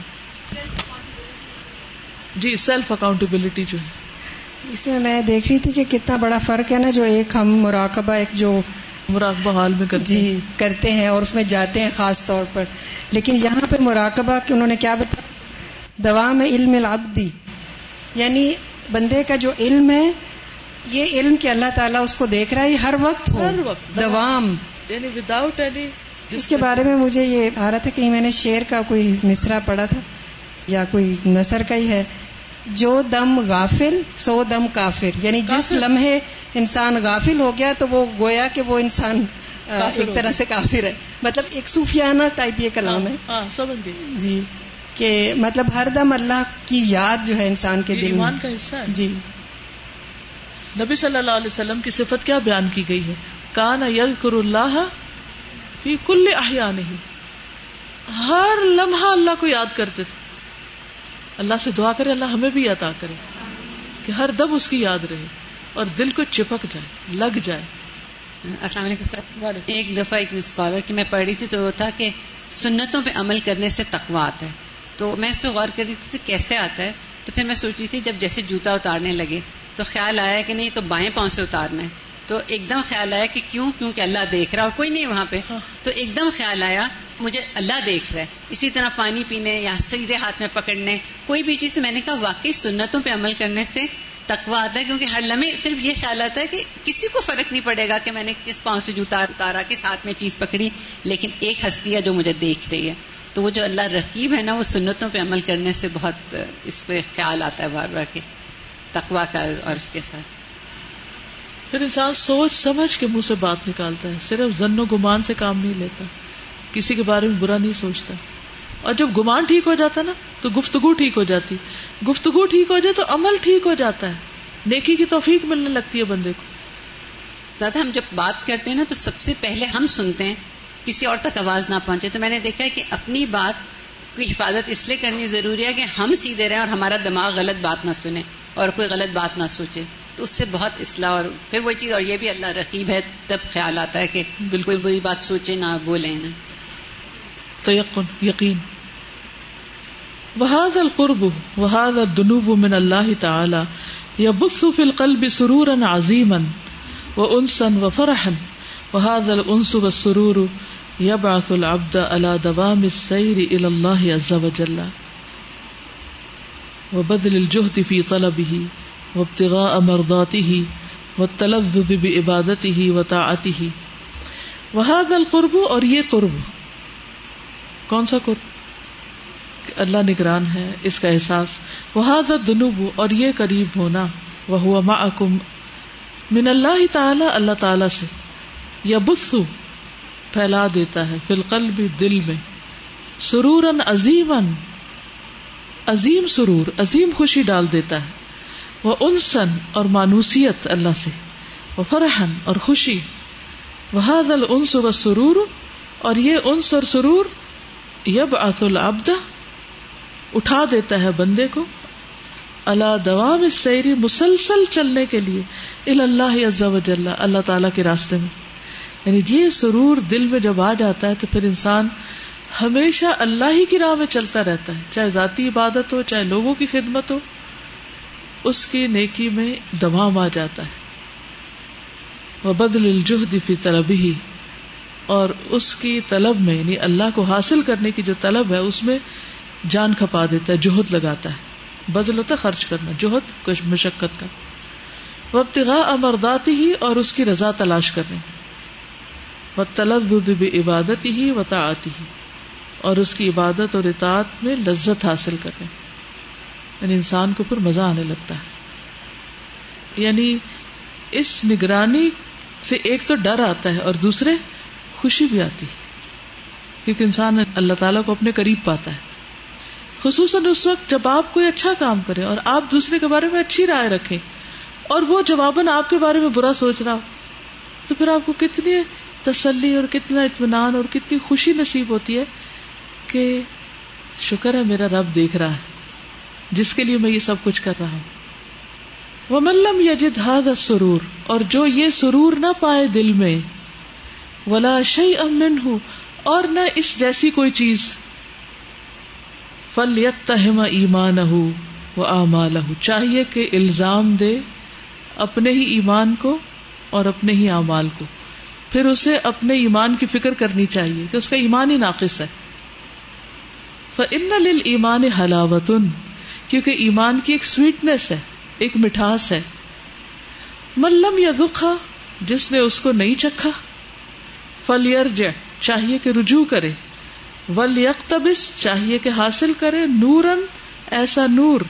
جی سیلف اکاؤنٹیبلٹی جو ہے۔ اس میں میں دیکھ رہی تھی کہ کتنا بڑا فرق ہے نا جو ایک ہم مراقبہ ایک جو مراقبہ حال میں کرتے جی کرتے ہیں اور اس میں جاتے ہیں خاص طور پر۔ لیکن یہاں پہ مراقبہ کہ انہوں نے کیا بتا دوا میں علم العبدی۔ یعنی بندے کا جو علم ہے یہ علم کہ اللہ تعالیٰ اس کو دیکھ رہا ہے ہر وقت ہو ہر وقت دوام۔ یعنی وداؤٹ اینی اس کے بارے میں مجھے یہ آ رہا تھا کہ میں نے شعر کا کوئی مصرا پڑھا تھا۔ یا کوئی نثر کا ہی ہے جو دم غافل سو دم کافر. یعنی جس لمحے انسان غافل ہو گیا تو وہ گویا کہ وہ انسان ایک طرح سے کافر ہے۔ مطلب ایک صوفیانہ ٹائپ یہ کلام ہے۔ ہاں گئی۔ جی کہ مطلب ہر دم اللہ کی یاد جو ہے انسان کے دل میں۔ کا حصہ ہے۔ جی۔ نبی صلی اللہ علیہ وسلم کی صفت کیا بیان کی گئی ہے؟ کان یذکر اللہ فی کل احیا نہیں ہر لمحہ اللہ کو یاد کرتے تھے۔ اللہ سے دعا کرے، اللہ ہمیں بھی عطا کرے کہ ہر دم اس کی یاد رہے اور دل کو چپک جائے، لگ جائے۔ السلام علیکم سر۔ ایک دفعہ ایک اسکالر کی میں پڑھ رہی تھی تو وہ تھا کہ سنتوں پہ عمل کرنے سے تقوا آتا ہے۔ تو میں اس پہ غور کر رہی تھی کہ کیسے آتا ہے۔ تو پھر میں سوچ رہی تھی جب جیسے جوتا اتارنے لگے تو خیال آیا کہ نہیں تو بائیں پاؤں سے اتارنا ہے۔ تو ایک دم خیال آیا کہ کیوں کیونکہ اللہ دیکھ رہا اور کوئی نہیں وہاں پہ۔ تو ایک دم خیال آیا مجھے اللہ دیکھ رہا ہے۔ اسی طرح پانی پینے یا سیدھے ہاتھ میں پکڑنے کوئی بھی چیز میں نے کہا واقعی سنتوں پہ عمل کرنے سے تقوا آتا ہے کیونکہ ہر لمحے صرف یہ خیال آتا ہے کہ کسی کو فرق نہیں پڑے گا کہ میں نے کس پاؤں سے جوتا اتارا کس ہاتھ میں چیز پکڑی لیکن ایک ہستی ہے جو مجھے دیکھ رہی ہے۔ تو وہ جو اللہ رقیب ہے نا وہ سنتوں پہ عمل کرنے سے بہت اس پہ خیال آتا ہے بار بار کے تقوا کا اور اس کے ساتھ۔ پھر انسان سوچ سمجھ کے منہ سے بات نکالتا ہے، صرف زن و گمان سے کام نہیں لیتا، کسی کے بارے میں برا نہیں سوچتا۔ اور جب گمان ٹھیک ہو جاتا نا، تو گفتگو ٹھیک ہو جاتی۔ گفتگو ٹھیک ہو جائے تو عمل ٹھیک ہو جاتا ہے۔ نیکی کی توفیق ملنے لگتی ہے بندے کو۔ زیادہ ہم جب بات کرتے ہیں نا، تو سب سے پہلے ہم سنتے ہیں، کسی اور تک آواز نہ پہنچے۔ تو میں نے دیکھا ہے کہ اپنی بات کی حفاظت اس لیے کرنی ضروری ہے کہ ہم سیدھے رہیں اور ہمارا دماغ غلط بات نہ سنے اور کوئی غلط بات نہ سوچے۔ تو اس سے بہت اصلاح اور پھر وہی چیز اور یہ بھی اللہ رقیب ہے تب خیال آتا ہے کہ بالکل۔ بری بات سوچے نہ نا تیقن یقین۔ وهذا القرب وهذا الذنوب من الله تعالى يبث في القلب سرورا عظيما وانسا وفرحا وهذا الانس والسرور يبعث العبد على دوام السير الى الله عز وجل وبذل الجهد في طلبه وابتغاء مرضاته والتلذذ بعبادته وطاعته. وهذا القرب اور یہ قرب کون سا قرب؟ اللہ نگران ہے اس کا احساس. وہ دنوب اور یہ قریب ہونا. وہ ہوا معکم من اللہ تعالی اللہ تعالی سے. یا بسو پھیلا دیتا ہے، فی القلب، دل میں. سرور عظیم عظیم سرور، عظیم خوشی ڈال دیتا ہے. وہ انسن اور مانوسیت اللہ سے وہ فرحن اور خوشی۔ وہ حضل انس و سرور، اور یہ انس اور سرور یب آت العبد، اٹھا دیتا ہے بندے کو۔ اللہ دوام سیری مسلسل چلنے کے لیے اللہ عز و جل، اللہ تعالی کے راستے میں۔ یعنی یہ سرور دل میں جب آ جاتا ہے تو پھر انسان ہمیشہ اللہ ہی کی راہ میں چلتا رہتا ہے، چاہے ذاتی عبادت ہو، چاہے لوگوں کی خدمت ہو۔ اس کی نیکی میں دوام آ جاتا ہے۔ وہ بدل الجہد فی طلب ہی اور اس کی طلب میں یعنی اللہ کو حاصل کرنے کی جو طلب ہے، اس میں جان کھپا دیتا ہے جوہد لگاتا ہے۔ بدل ہوتا ہے خرچ کرنا جوہد کچھ مشقت کا۔ وہ ابتغاء امرداتی ہی اور اس کی رضا تلاش کرنے۔ و تلد عبادت ہی و تعتی ہی اور اس کی عبادت اور اطاعت میں لذت حاصل کرنے۔ یعنی انسان کو پھر مزہ آنے لگتا ہے۔ یعنی اس نگرانی سے ایک تو ڈر آتا ہے اور دوسرے خوشی بھی آتی ہے۔ کیونکہ انسان اللہ تعالیٰ کو اپنے قریب پاتا ہے۔ خصوصاً اس وقت جب آپ کوئی اچھا کام کرے اور آپ دوسرے کے بارے میں اچھی رائے رکھیں اور وہ جواباً آپ کے بارے میں برا سوچ رہا ہو، تو پھر آپ کو کتنی تسلی اور کتنا اطمینان اور کتنی خوشی نصیب ہوتی ہے کہ شکر ہے میرا رب دیکھ رہا ہے۔ جس کے لیے میں یہ سب کچھ کر رہا ہوں۔ وہ ملم یجد ہاد سرور اور جو یہ سرور نہ پائے دل میں، ولا شعی امن ہوں اور نہ اس جیسی کوئی چیز۔ فل یت تہم ایمان ہو وہ امال چاہیے کہ الزام دے اپنے ہی ایمان کو اور اپنے ہی اعمال کو۔ پھر اسے اپنے ایمان کی فکر کرنی چاہیے کہ اس کا ایمان ہی ناقص ہے۔ ان لل ایمان حلاوتن کیونکہ ایمان کی ایک سویٹنیس ہے، ایک مٹھاس ہے۔ ملم یا دکھا جس نے اس کو نہیں چکھا فل چاہیے کہ رجوع کرے۔ ول یکتبس چاہیے کہ حاصل کرے۔ نورن ایسا نور۔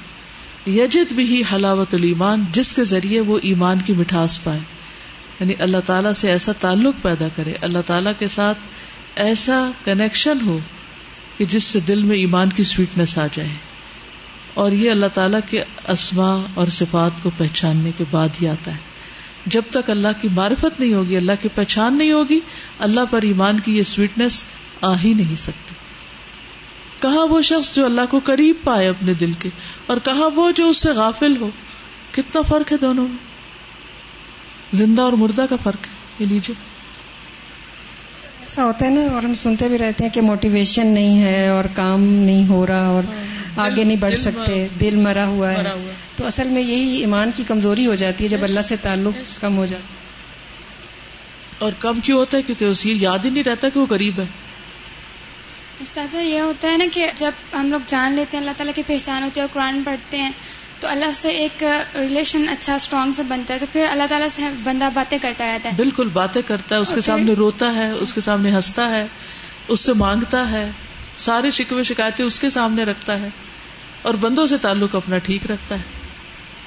یجد بھی حلاوت المان جس کے ذریعے وہ ایمان کی مٹھاس پائے۔ یعنی اللہ تعالیٰ سے ایسا تعلق پیدا کرے۔ اللہ تعالیٰ کے ساتھ ایسا کنیکشن ہو کہ جس سے دل میں ایمان کی سویٹنس آ جائے۔ اور یہ اللہ تعالیٰ کے اسما اور صفات کو پہچاننے کے بعد ہی آتا ہے۔ جب تک اللہ کی معرفت نہیں ہوگی، اللہ کی پہچان نہیں ہوگی، اللہ پر ایمان کی یہ سویٹنس آ ہی نہیں سکتی۔ کہاں وہ شخص جو اللہ کو قریب پائے اپنے دل کے، اور کہاں وہ جو اس سے غافل ہو، کتنا فرق ہے دونوں میں؟ زندہ اور مردہ کا فرق ہے، یہ لیجیے ایسا ہوتا ہے نا اور ہم سنتے بھی رہتے ہیں کہ موٹیویشن نہیں ہے اور کام نہیں ہو رہا اور ہاں، آگے نہیں بڑھ سکتے دل مرا ہوا ہے۔ تو اصل میں یہی ایمان کی کمزوری ہو جاتی ہے جب اللہ سے تعلق کم ہو جاتا ہے۔ اور کم کیوں ہوتا ہے؟ کیونکہ اسے یاد ہی نہیں رہتا کہ وہ غریب ہے۔ استاذہ یہ ہوتا ہے نا کہ جب ہم لوگ جان لیتے ہیں اللہ تعالیٰ کی پہچان ہوتی ہے اور قرآن پڑھتے ہیں تو اللہ سے ایک ریلیشن اچھا اسٹرانگ سے بنتا ہے تو پھر اللہ تعالیٰ سے بندہ باتیں کرتا رہتا ہے۔ بالکل باتیں کرتا ہے اس کے سامنے روتا ہے اس کے سامنے ہنستا ہے اس سے مانگتا ہے سارے شکوے شکایتیں اس کے سامنے رکھتا ہے اور بندوں سے تعلق اپنا ٹھیک رکھتا ہے۔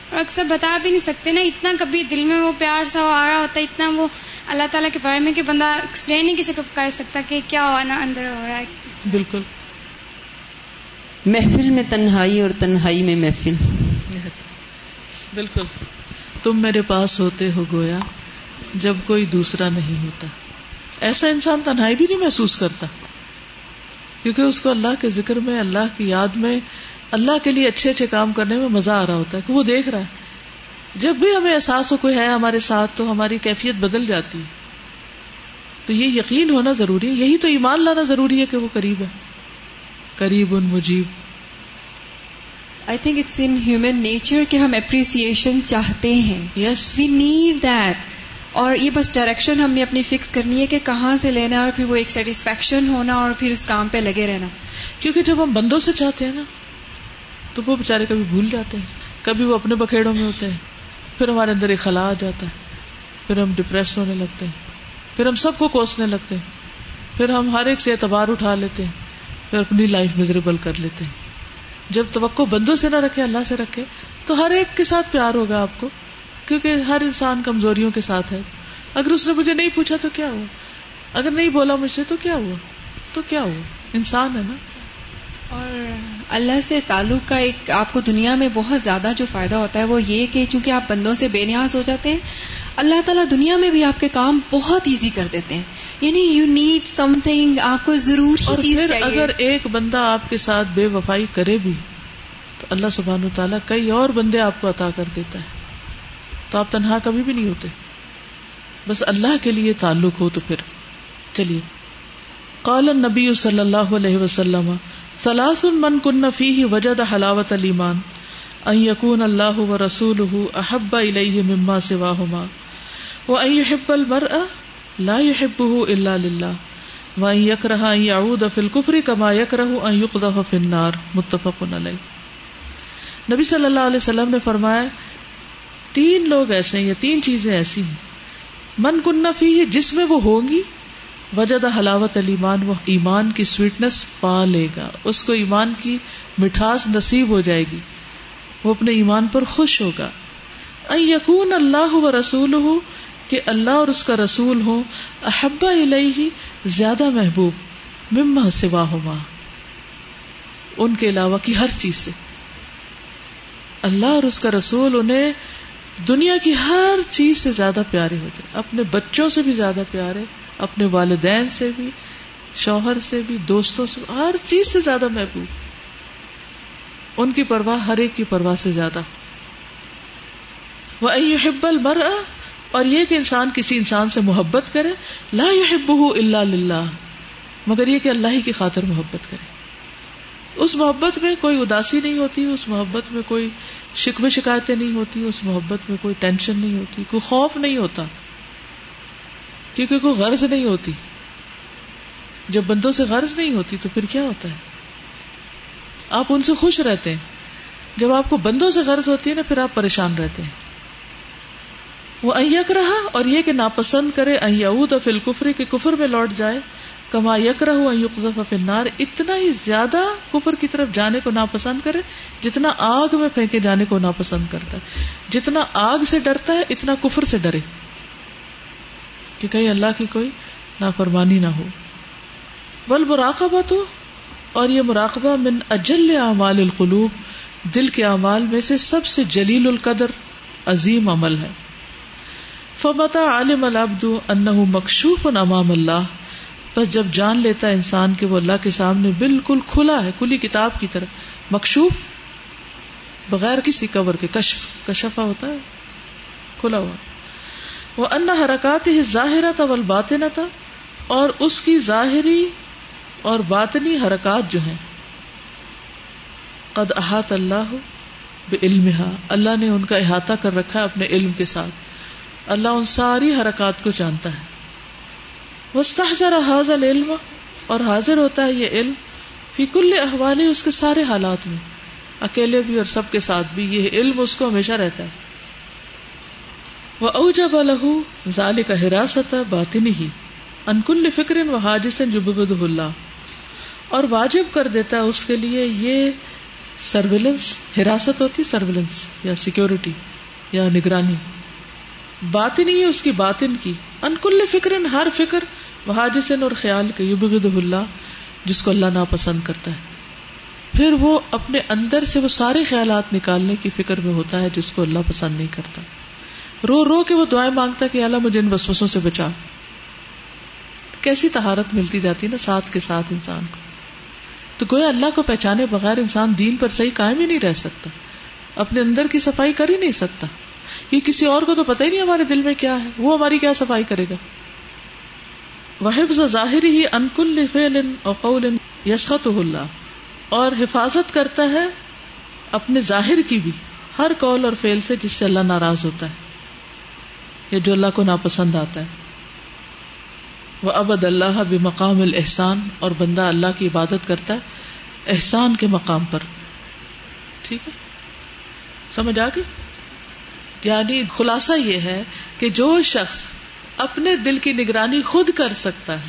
اور اکثر بتا بھی نہیں سکتے نا اتنا کبھی دل میں وہ پیار سا آ رہا ہوتا ہے اتنا وہ اللہ تعالیٰ کے بارے میں کہ بندہ ایکسپلین نہیں کسی کو کر سکتا کہ کیا ہوا نا اندر ہو رہا ہے۔ بالکل۔ محفل میں تنہائی اور تنہائی میں محفل۔ بالکل۔ تم میرے پاس ہوتے ہو گویا جب کوئی دوسرا نہیں ہوتا۔ ایسا انسان تنہائی بھی نہیں محسوس کرتا۔ کیونکہ اس کو اللہ کے ذکر میں، اللہ کی یاد میں، اللہ کے لیے اچھے اچھے کام کرنے میں مزہ آ رہا ہوتا ہے کہ وہ دیکھ رہا ہے۔ جب بھی ہمیں احساس ہو کوئی ہے ہمارے ساتھ تو ہماری کیفیت بدل جاتی ہے۔ تو یہ یقین ہونا ضروری ہے۔ یہی تو ایمان لانا ضروری ہے کہ وہ قریب ہے۔ قریب ان Mujeeb. I think it's in human nature کہ ہم اپریسیشن چاہتے ہیں. یس وی نیڈ دیٹ اور یہ بس ڈائریکشن ہم نے اپنی فکس کرنی ہے کہ کہاں سے لینا اور پھر وہ ایک سیٹسفیکشن ہونا اور پھر اس کام پہ لگے رہنا. کیونکہ جب ہم بندوں سے چاہتے ہیں نا تو وہ بےچارے کبھی بھول جاتے ہیں. کبھی وہ اپنے بکھیڑوں میں ہوتے ہیں. پھر ہمارے اندر ایک خلا آ جاتا ہے. پھر ہم ڈپریس ہونے لگتے ہیں. پھر ہم سب کو کوسنے لگتے ہیں. پھر ہم ہر ایک سے اعتبار اٹھا لیتے ہیں. پھر اپنی لائف مزریبل کر لیتے ہیں. جب توقع بندوں سے نہ رکھے، اللہ سے رکھے، تو ہر ایک کے ساتھ پیار ہوگا آپ کو، کیونکہ ہر انسان کمزوریوں کے ساتھ ہے۔ اگر اس نے مجھے نہیں پوچھا تو کیا ہوا؟ اگر نہیں بولا مجھ سے تو کیا ہوا؟ تو کیا ہوا؟ انسان ہے نا۔ اور اللہ سے تعلق کا ایک آپ کو دنیا میں بہت زیادہ جو فائدہ ہوتا ہے وہ یہ کہ چونکہ آپ بندوں سے بے نیاز ہو جاتے ہیں اللہ تعالیٰ دنیا میں بھی آپ کے کام بہت ایزی کر دیتے ہیں۔ یعنی یو نیڈ سم تھنگ آپ کو ضرور اور پھر اگر ایک بندہ آپ کے ساتھ بے وفائی کرے بھی تو اللہ سبحان تعالیٰ کئی اور بندے آپ کو عطا کر دیتا ہے۔ تو آپ تنہا کبھی بھی نہیں ہوتے۔ بس اللہ کے لیے تعلق ہو تو پھر چلیے۔ قال النبی صلی اللہ علیہ وسلم سلاس من کن فی وجد حلاوت المان ان یکون اللہ و رسول احب الیہ مما سواہما، و ان یحب المرء لا يحبه الا لله و ان یکرہ ان یعود فی الکفر کما یکرہ ان یقذف فی النار متفق علیہ۔ نبی صلی اللہ علیہ وسلم نے فرمایا، تین لوگ ایسے ہیں یا تین چیزیں ایسی ہیں۔ من کن فی جس میں وہ ہوں گی وجد حلاوت المان وہ ایمان کی سویٹنس پا لے گا۔ اس کو ایمان کی مٹھاس نصیب ہو جائے گی۔ وہ اپنے ایمان پر خوش ہوگا۔ یقون اللہ و رسول ہو کہ اللہ اور اس کا رسول ہو احبا الہی زیادہ محبوب، مما سوا ہوا ان کے علاوہ کی ہر چیز سے۔ اللہ اور اس کا رسول انہیں دنیا کی ہر چیز سے زیادہ پیارے ہو جائے۔ اپنے بچوں سے بھی زیادہ پیارے۔ اپنے والدین سے بھی، شوہر سے بھی، دوستوں سے ہر چیز سے زیادہ محبوب۔ ان کی پرواہ ہر ایک کی پرواہ سے زیادہ۔ وہ حب المر اور یہ کہ انسان کسی انسان سے محبت کرے، لا يحب اللہ مگر یہ کہ اللہ ہی کی خاطر محبت کرے۔ اس محبت میں کوئی اداسی نہیں ہوتی، اس محبت میں کوئی شکوے شکایتیں نہیں ہوتی، اس محبت میں کوئی ٹینشن نہیں ہوتی، کوئی خوف نہیں ہوتا۔ کیونکہ کوئی غرض نہیں ہوتی۔ جب بندوں سے غرض نہیں ہوتی تو پھر کیا ہوتا ہے؟ آپ ان سے خوش رہتے ہیں۔ جب آپ کو بندوں سے غرض ہوتی ہے نا، پھر آپ پریشان رہتے ہیں۔ وہ یک رہا اور یہ کہ ناپسند کرے فل کفری کے کفر میں لوٹ جائے۔ کما یک رہو فنار اتنا ہی زیادہ کفر کی طرف جانے کو ناپسند کرے، جتنا آگ میں پھینکے جانے کو ناپسند کرتا ہے۔ جتنا آگ سے ڈرتا ہے، اتنا کفر سے ڈرے۔ کہ کہیں اللہ کی کوئی نافرمانی نہ ہو۔ بل مراقبہ تو اور یہ مراقبہ من اجل اعمال القلوب، دل کے اعمال میں سے سب سے جلیل القدر، عظیم عمل ہے۔ فمتا عالم العبد انہ مکشوف امام اللہ۔ بس جب جان لیتا انسان کے وہ اللہ کے سامنے بالکل کھلا ہے، کھلی کتاب کی طرح، مکشوف، بغیر کسی کور کے، کشف کشفا ہوتا ہے، کھلا ہوا۔ وہ ان حرکات ہی ظاہر تھا باطن تھا اور اس کی ظاہری اور باطنی حرکات جو ہیں۔ قد احاط اللہ علم اللہ نے ان کا احاطہ کر رکھا ہے اپنے علم کے ساتھ۔ اللہ ان ساری حرکات کو جانتا ہے۔ وسطر حاضل علم اور حاضر ہوتا ہے یہ علم فی کل احوال اس کے سارے حالات میں۔ اکیلے بھی اور سب کے ساتھ بھی یہ علم اس کو ہمیشہ رہتا ہے۔ وہ اوجب الح ظال کا حراست باطنی ہی انکل فکر و حاجس جبد اللہ اور واجب کر دیتا ہے اس کے لیے یہ سرویلنس حراست ہوتی سرویلنس یا سیکورٹی یا نگرانی۔ باطنی ہے اس کی باطن کی۔ انکل فکر ہر فکر و حاجسن اور خیال کے یبغد اللہ جس کو اللہ ناپسند کرتا ہے۔ پھر وہ اپنے اندر سے وہ سارے خیالات نکالنے کی فکر میں ہوتا ہے، جس کو اللہ پسند نہیں کرتا۔ رو رو کے وہ دعائیں مانگتا کہ اللہ مجھے ان وسوسوں سے بچا۔ کیسی تہارت ملتی جاتی نا ساتھ کے ساتھ انسان کو۔ تو گویا اللہ کو پہچانے بغیر انسان دین پر صحیح قائم ہی نہیں رہ سکتا۔ اپنے اندر کی صفائی کر ہی نہیں سکتا۔ یہ کسی اور کو تو پتہ ہی نہیں ہمارے دل میں کیا ہے۔ وہ ہماری کیا صفائی کرے گا۔ وہ ظاہر ہی انکل قول یسخت اللہ اور حفاظت کرتا ہے اپنے ظاہر کی بھی، ہر قول اور فیل سے جس سے اللہ ناراض ہوتا ہے۔ یا جو اللہ کو ناپسند آتا ہے۔ وہ ابد اللہ بھی مقام الحسان اور بندہ اللہ کی عبادت کرتا ہے احسان کے مقام پر۔ ٹھیک ہے؟ سمجھ آ گئی؟ یعنی خلاصہ یہ ہے کہ جو شخص اپنے دل کی نگرانی خود کر سکتا ہے،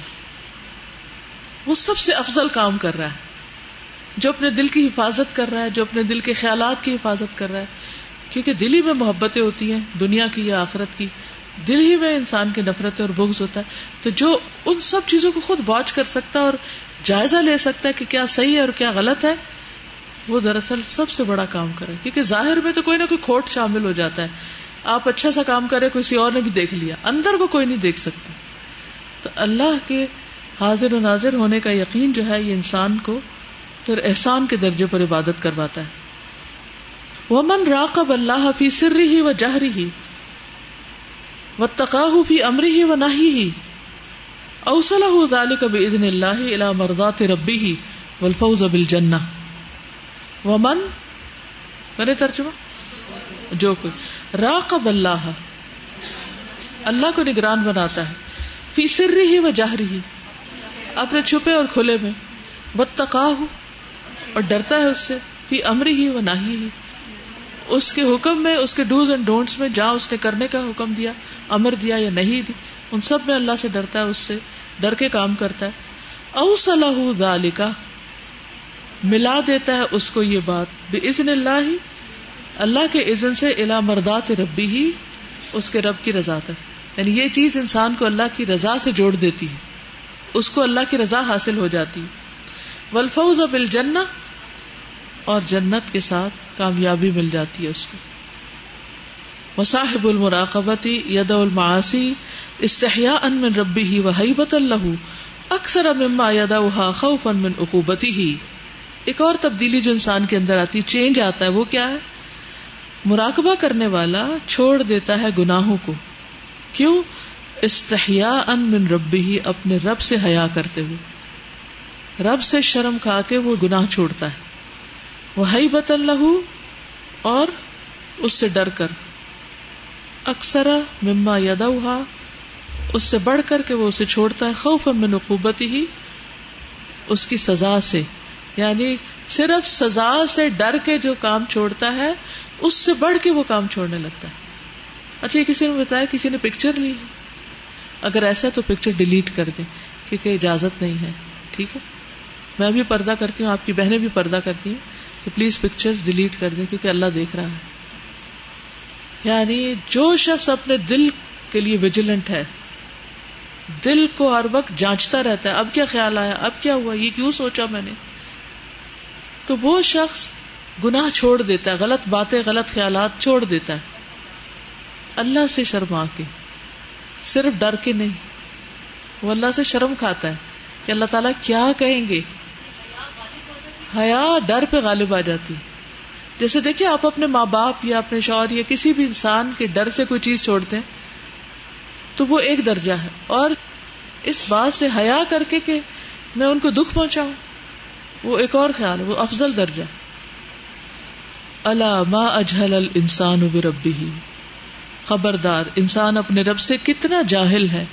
وہ سب سے افضل کام کر رہا ہے۔ جو اپنے دل کی حفاظت کر رہا ہے، جو اپنے دل کے خیالات کی حفاظت کر رہا ہے۔ کیونکہ دل ہی میں محبتیں ہوتی ہیں، دنیا کی یا آخرت کی۔ دل ہی میں انسان کی نفرت اور بغض ہوتا ہے، تو جو ان سب چیزوں کو خود واچ کر سکتا ہے اور جائزہ لے سکتا ہے کہ کیا صحیح ہے اور کیا غلط ہے، وہ دراصل سب سے بڑا کام کرے۔ کیونکہ ظاہر میں تو کوئی نہ کوئی کھوٹ شامل ہو جاتا ہے۔ آپ اچھا سا کام کرے کسی اور نے بھی دیکھ لیا۔ اندر کو کوئی نہیں دیکھ سکتا۔ تو اللہ کے حاضر و ناظر ہونے کا یقین جو ہے، یہ انسان کو پھر احسان کے درجے پر عبادت کرواتا ہے۔ وہ من راقب اللہ فی سری ہی و جہری ہی و تقاہ فی امری ہی و نہ ہی اوسل ذالک بإذن اللہ الى مرضات ربی ہی والفوز بالجنہ ومن؟ کرے ترجمہ؟ جو کوئی. راقب اللہ. اللہ کو نگران بناتا ہے. فی سری ہی و جہری ہی اپنے چھپے اور کھلے میں. بتقاہ اور ڈرتا ہے اس سے. فی امری ہی و نہ ہی اس کے حکم میں، اس کے ڈوز اینڈ ڈونٹس میں، جہاں اس نے کرنے کا حکم دیا امر دیا یا نہیں دی، ان سب میں اللہ سے ڈرتا ہے، اس سے ڈر کے کام کرتا ہے۔ او صلاح ذالکا ملا دیتا ہے اس کو یہ بات۔ بے عزن اللہ ہی اللہ کے عزن سے الا مردات ربی ہی اس کے رب کی رضا تک۔ یعنی یہ چیز انسان کو اللہ کی رضا سے جوڑ دیتی ہے۔ اس کو اللہ کی رضا حاصل ہو جاتی ولفوز بل اور جنت کے ساتھ کامیابی مل جاتی ہے اس کو۔ مصاحب المراقبتی ید المعاسی استحیا ان من ربی ہی وحیبت اللہ اکثر مما یدا خوف ان من اقوبتی ہی ایک اور تبدیلی جو انسان کے اندر آتی، چینج آتا ہے، وہ کیا ہے؟ مراقبہ کرنے والا چھوڑ دیتا ہے گناہوں کو۔ کیوں؟ استحیا ان من ربی ہی اپنے رب سے حیا کرتے ہوئے۔ رب سے شرم کھا کے وہ گناہ چھوڑتا ہے۔ وہ بت اللہ، اور اس سے ڈر کر۔ اکثر مما یادا اس سے بڑھ کر کے وہ اسے چھوڑتا ہے خوف من عقوبت ہی اس کی سزا سے۔ یعنی صرف سزا سے ڈر کے جو کام چھوڑتا ہے، اس سے بڑھ کے وہ کام چھوڑنے لگتا ہے۔ اچھا یہ کسی نے بتایا، کسی نے پکچر لی؟ ہے اگر ایسا تو پکچر ڈیلیٹ کر دیں، کیونکہ اجازت نہیں ہے۔ ٹھیک ہے؟ میں بھی پردہ کرتی ہوں، آپ کی بہنیں بھی پردہ کرتی ہیں، تو پلیز پکچر ڈیلیٹ کر دیں، کیونکہ اللہ دیکھ رہا ہے۔ یعنی جو شخص اپنے دل کے لیے ویجیلنٹ ہے، دل کو ہر وقت جانچتا رہتا ہے، اب کیا خیال آیا؟ اب کیا ہوا؟ یہ کیوں سوچا میں نے؟ تو وہ شخص گناہ چھوڑ دیتا ہے، غلط باتیں، غلط خیالات چھوڑ دیتا ہے۔ اللہ سے شرما کے، صرف ڈر کے نہیں، وہ اللہ سے شرم کھاتا ہے کہ اللہ تعالیٰ کیا کہیں گے؟ حیا، ڈر پہ غالب آ جاتی۔ جیسے دیکھیں آپ اپنے ماں باپ یا اپنے شوہر یا کسی بھی انسان کے ڈر سے کوئی چیز چھوڑتے ہیں، تو وہ ایک درجہ ہے۔ اور اس بات سے حیا کر کے کہ میں ان کو دکھ پہنچاؤں، وہ ایک اور خیال ہے، وہ افضل درجہ۔ اللہ ما اجہل الانسان بربی ہی خبردار، انسان اپنے رب سے کتنا جاہل ہے۔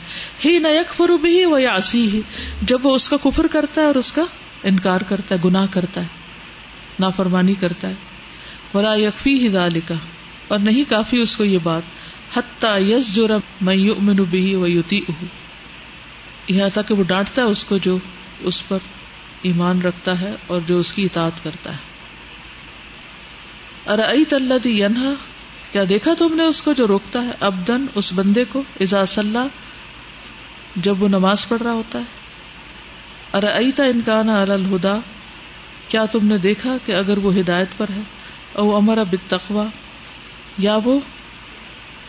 ہی نہ یک فرو بھی وہ یاسی ہی جب وہ اس کا کفر کرتا ہے اور اس کا انکار کرتا ہے، گناہ کرتا ہے، نافرمانی کرتا ہے۔ ولا یکفی ہی دالکا اور نہیں کافی اس کو یہ بات، حتیٰ یس جو رب میں یؤمن بھی و یوتی یہاں تک کہ وہ ڈانٹتا ہے اس کو جو اس پر ایمان رکھتا ہے اور جو اس کی اطاعت کرتا ہے۔ ارأیت اللہ دی ینہا؟ کیا دیکھا تم نے اس کو جو روکتا ہے ابدن اس بندے کو ازا جب وہ نماز پڑھ رہا ہوتا ہے۔ ارتا انکان الہدا؟ کیا تم نے دیکھا کہ اگر وہ ہدایت پر ہے؟ او امر بتقوا یا وہ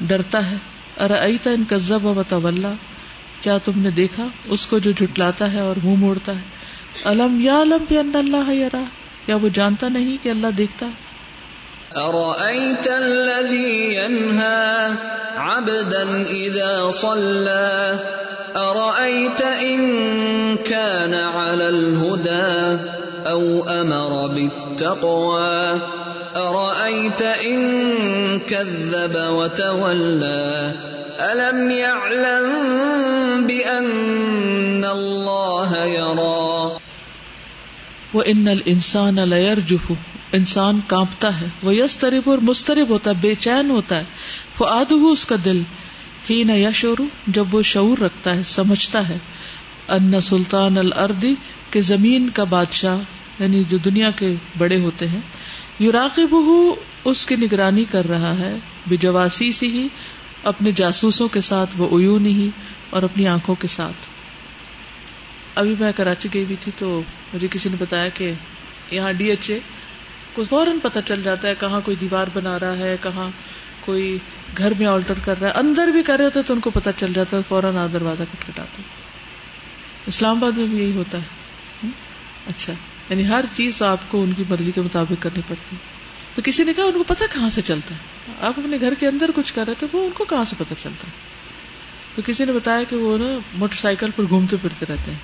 ڈرتا ہے ارتا ان کزب و طلّہ کیا تم نے دیکھا؟ اس کو جو جھٹلاتا ہے اور منہ موڑتا ہے۔ الم یا علم پہ اللہ کیا وہ جانتا نہیں کہ اللہ دیکھتا؟ ہے أرأيت الذي ينهى عبدا إذا صلى أرأيت إن كان على الهدى أو أمر بالتقوى أرأيت إن كذب وتولى ألم يعلم بأن الله يرى وإن الإنسان ليرجف، انسان کانپتا ہے وہ یس طریب اور مسترب ہوتا ہے، بے چین ہوتا ہے۔ وہ آد اس کا دل ہی نہ یشور جب وہ شعور رکھتا ہے، سمجھتا ہے۔ ان سلطان الردی کے زمین کا بادشاہ یعنی جو دنیا کے بڑے ہوتے ہیں۔ یوراقب اس کی نگرانی کر رہا ہے بے جواسی سے ہی، اپنے جاسوسوں کے ساتھ، وہ ایو نہیں اور اپنی آنکھوں کے ساتھ۔ ابھی میں کراچی گئی بھی تھی تو مجھے کسی نے بتایا کہ یہاں ڈی ایچ اے کو فوراً پتا چل جاتا ہے کہاں کوئی دیوار بنا رہا ہے، کہاں کوئی گھر میں آلٹر کر رہا ہے۔ اندر بھی کر رہے ہوتے تو ان کو پتا چل جاتا ہے فوراً آ دروازہ کٹکھٹاتے اسلام آباد میں بھی یہی ہوتا ہے۔ اچھا۔ یعنی ہر چیز آپ کو ان کی مرضی کے مطابق کرنی پڑتی تو کسی نے کہا ان کو پتا کہاں سے چلتا ہے؟ آپ اپنے گھر کے اندر کچھ کر رہے تھے، وہ ان کو کہاں سے پتا چلتا ہے؟ تو کسی نے بتایا کہ وہ نا موٹر سائیکل پر گھومتے پھرتے رہتے ہیں۔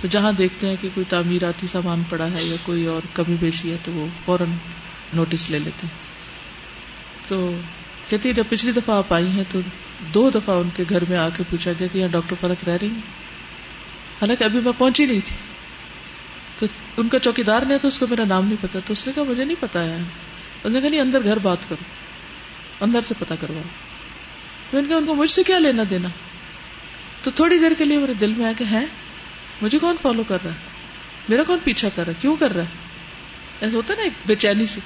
تو جہاں دیکھتے ہیں کہ کوئی تعمیراتی سامان پڑا ہے یا کوئی اور کمی بیشی ہے، تو وہ فوراً نوٹس لے لیتے ہیں۔ تو کہتی جب پچھلی دفعہ آپ آئی ہیں، تو دو دفعہ ان کے گھر میں آ کے پوچھا گیا کہ یہاں ڈاکٹر فرق رہ رہی ہیں؟ حالانکہ ابھی میں پہنچی نہیں تھی۔ تو ان کا چوکی دار نے تو اس کو میرا نام نہیں پتا۔ تو اس نے کہا، مجھے نہیں پتا ہے اس نے کہا، نہیں، اندر گھر بات کرو۔ اندر سے پتا کرواؤ۔ میں نے کہا، ان کو مجھ سے کیا لینا دینا؟ تو تھوڑی دیر کے لیے میرے دل میں آ کے ہے مجھے کون فالو کر رہا ہے؟ میرا کون پیچھا کر رہا ہے؟ کیوں کر رہا ہے؟ ایسا ہوتا ہے نا، ایک بے چینی سے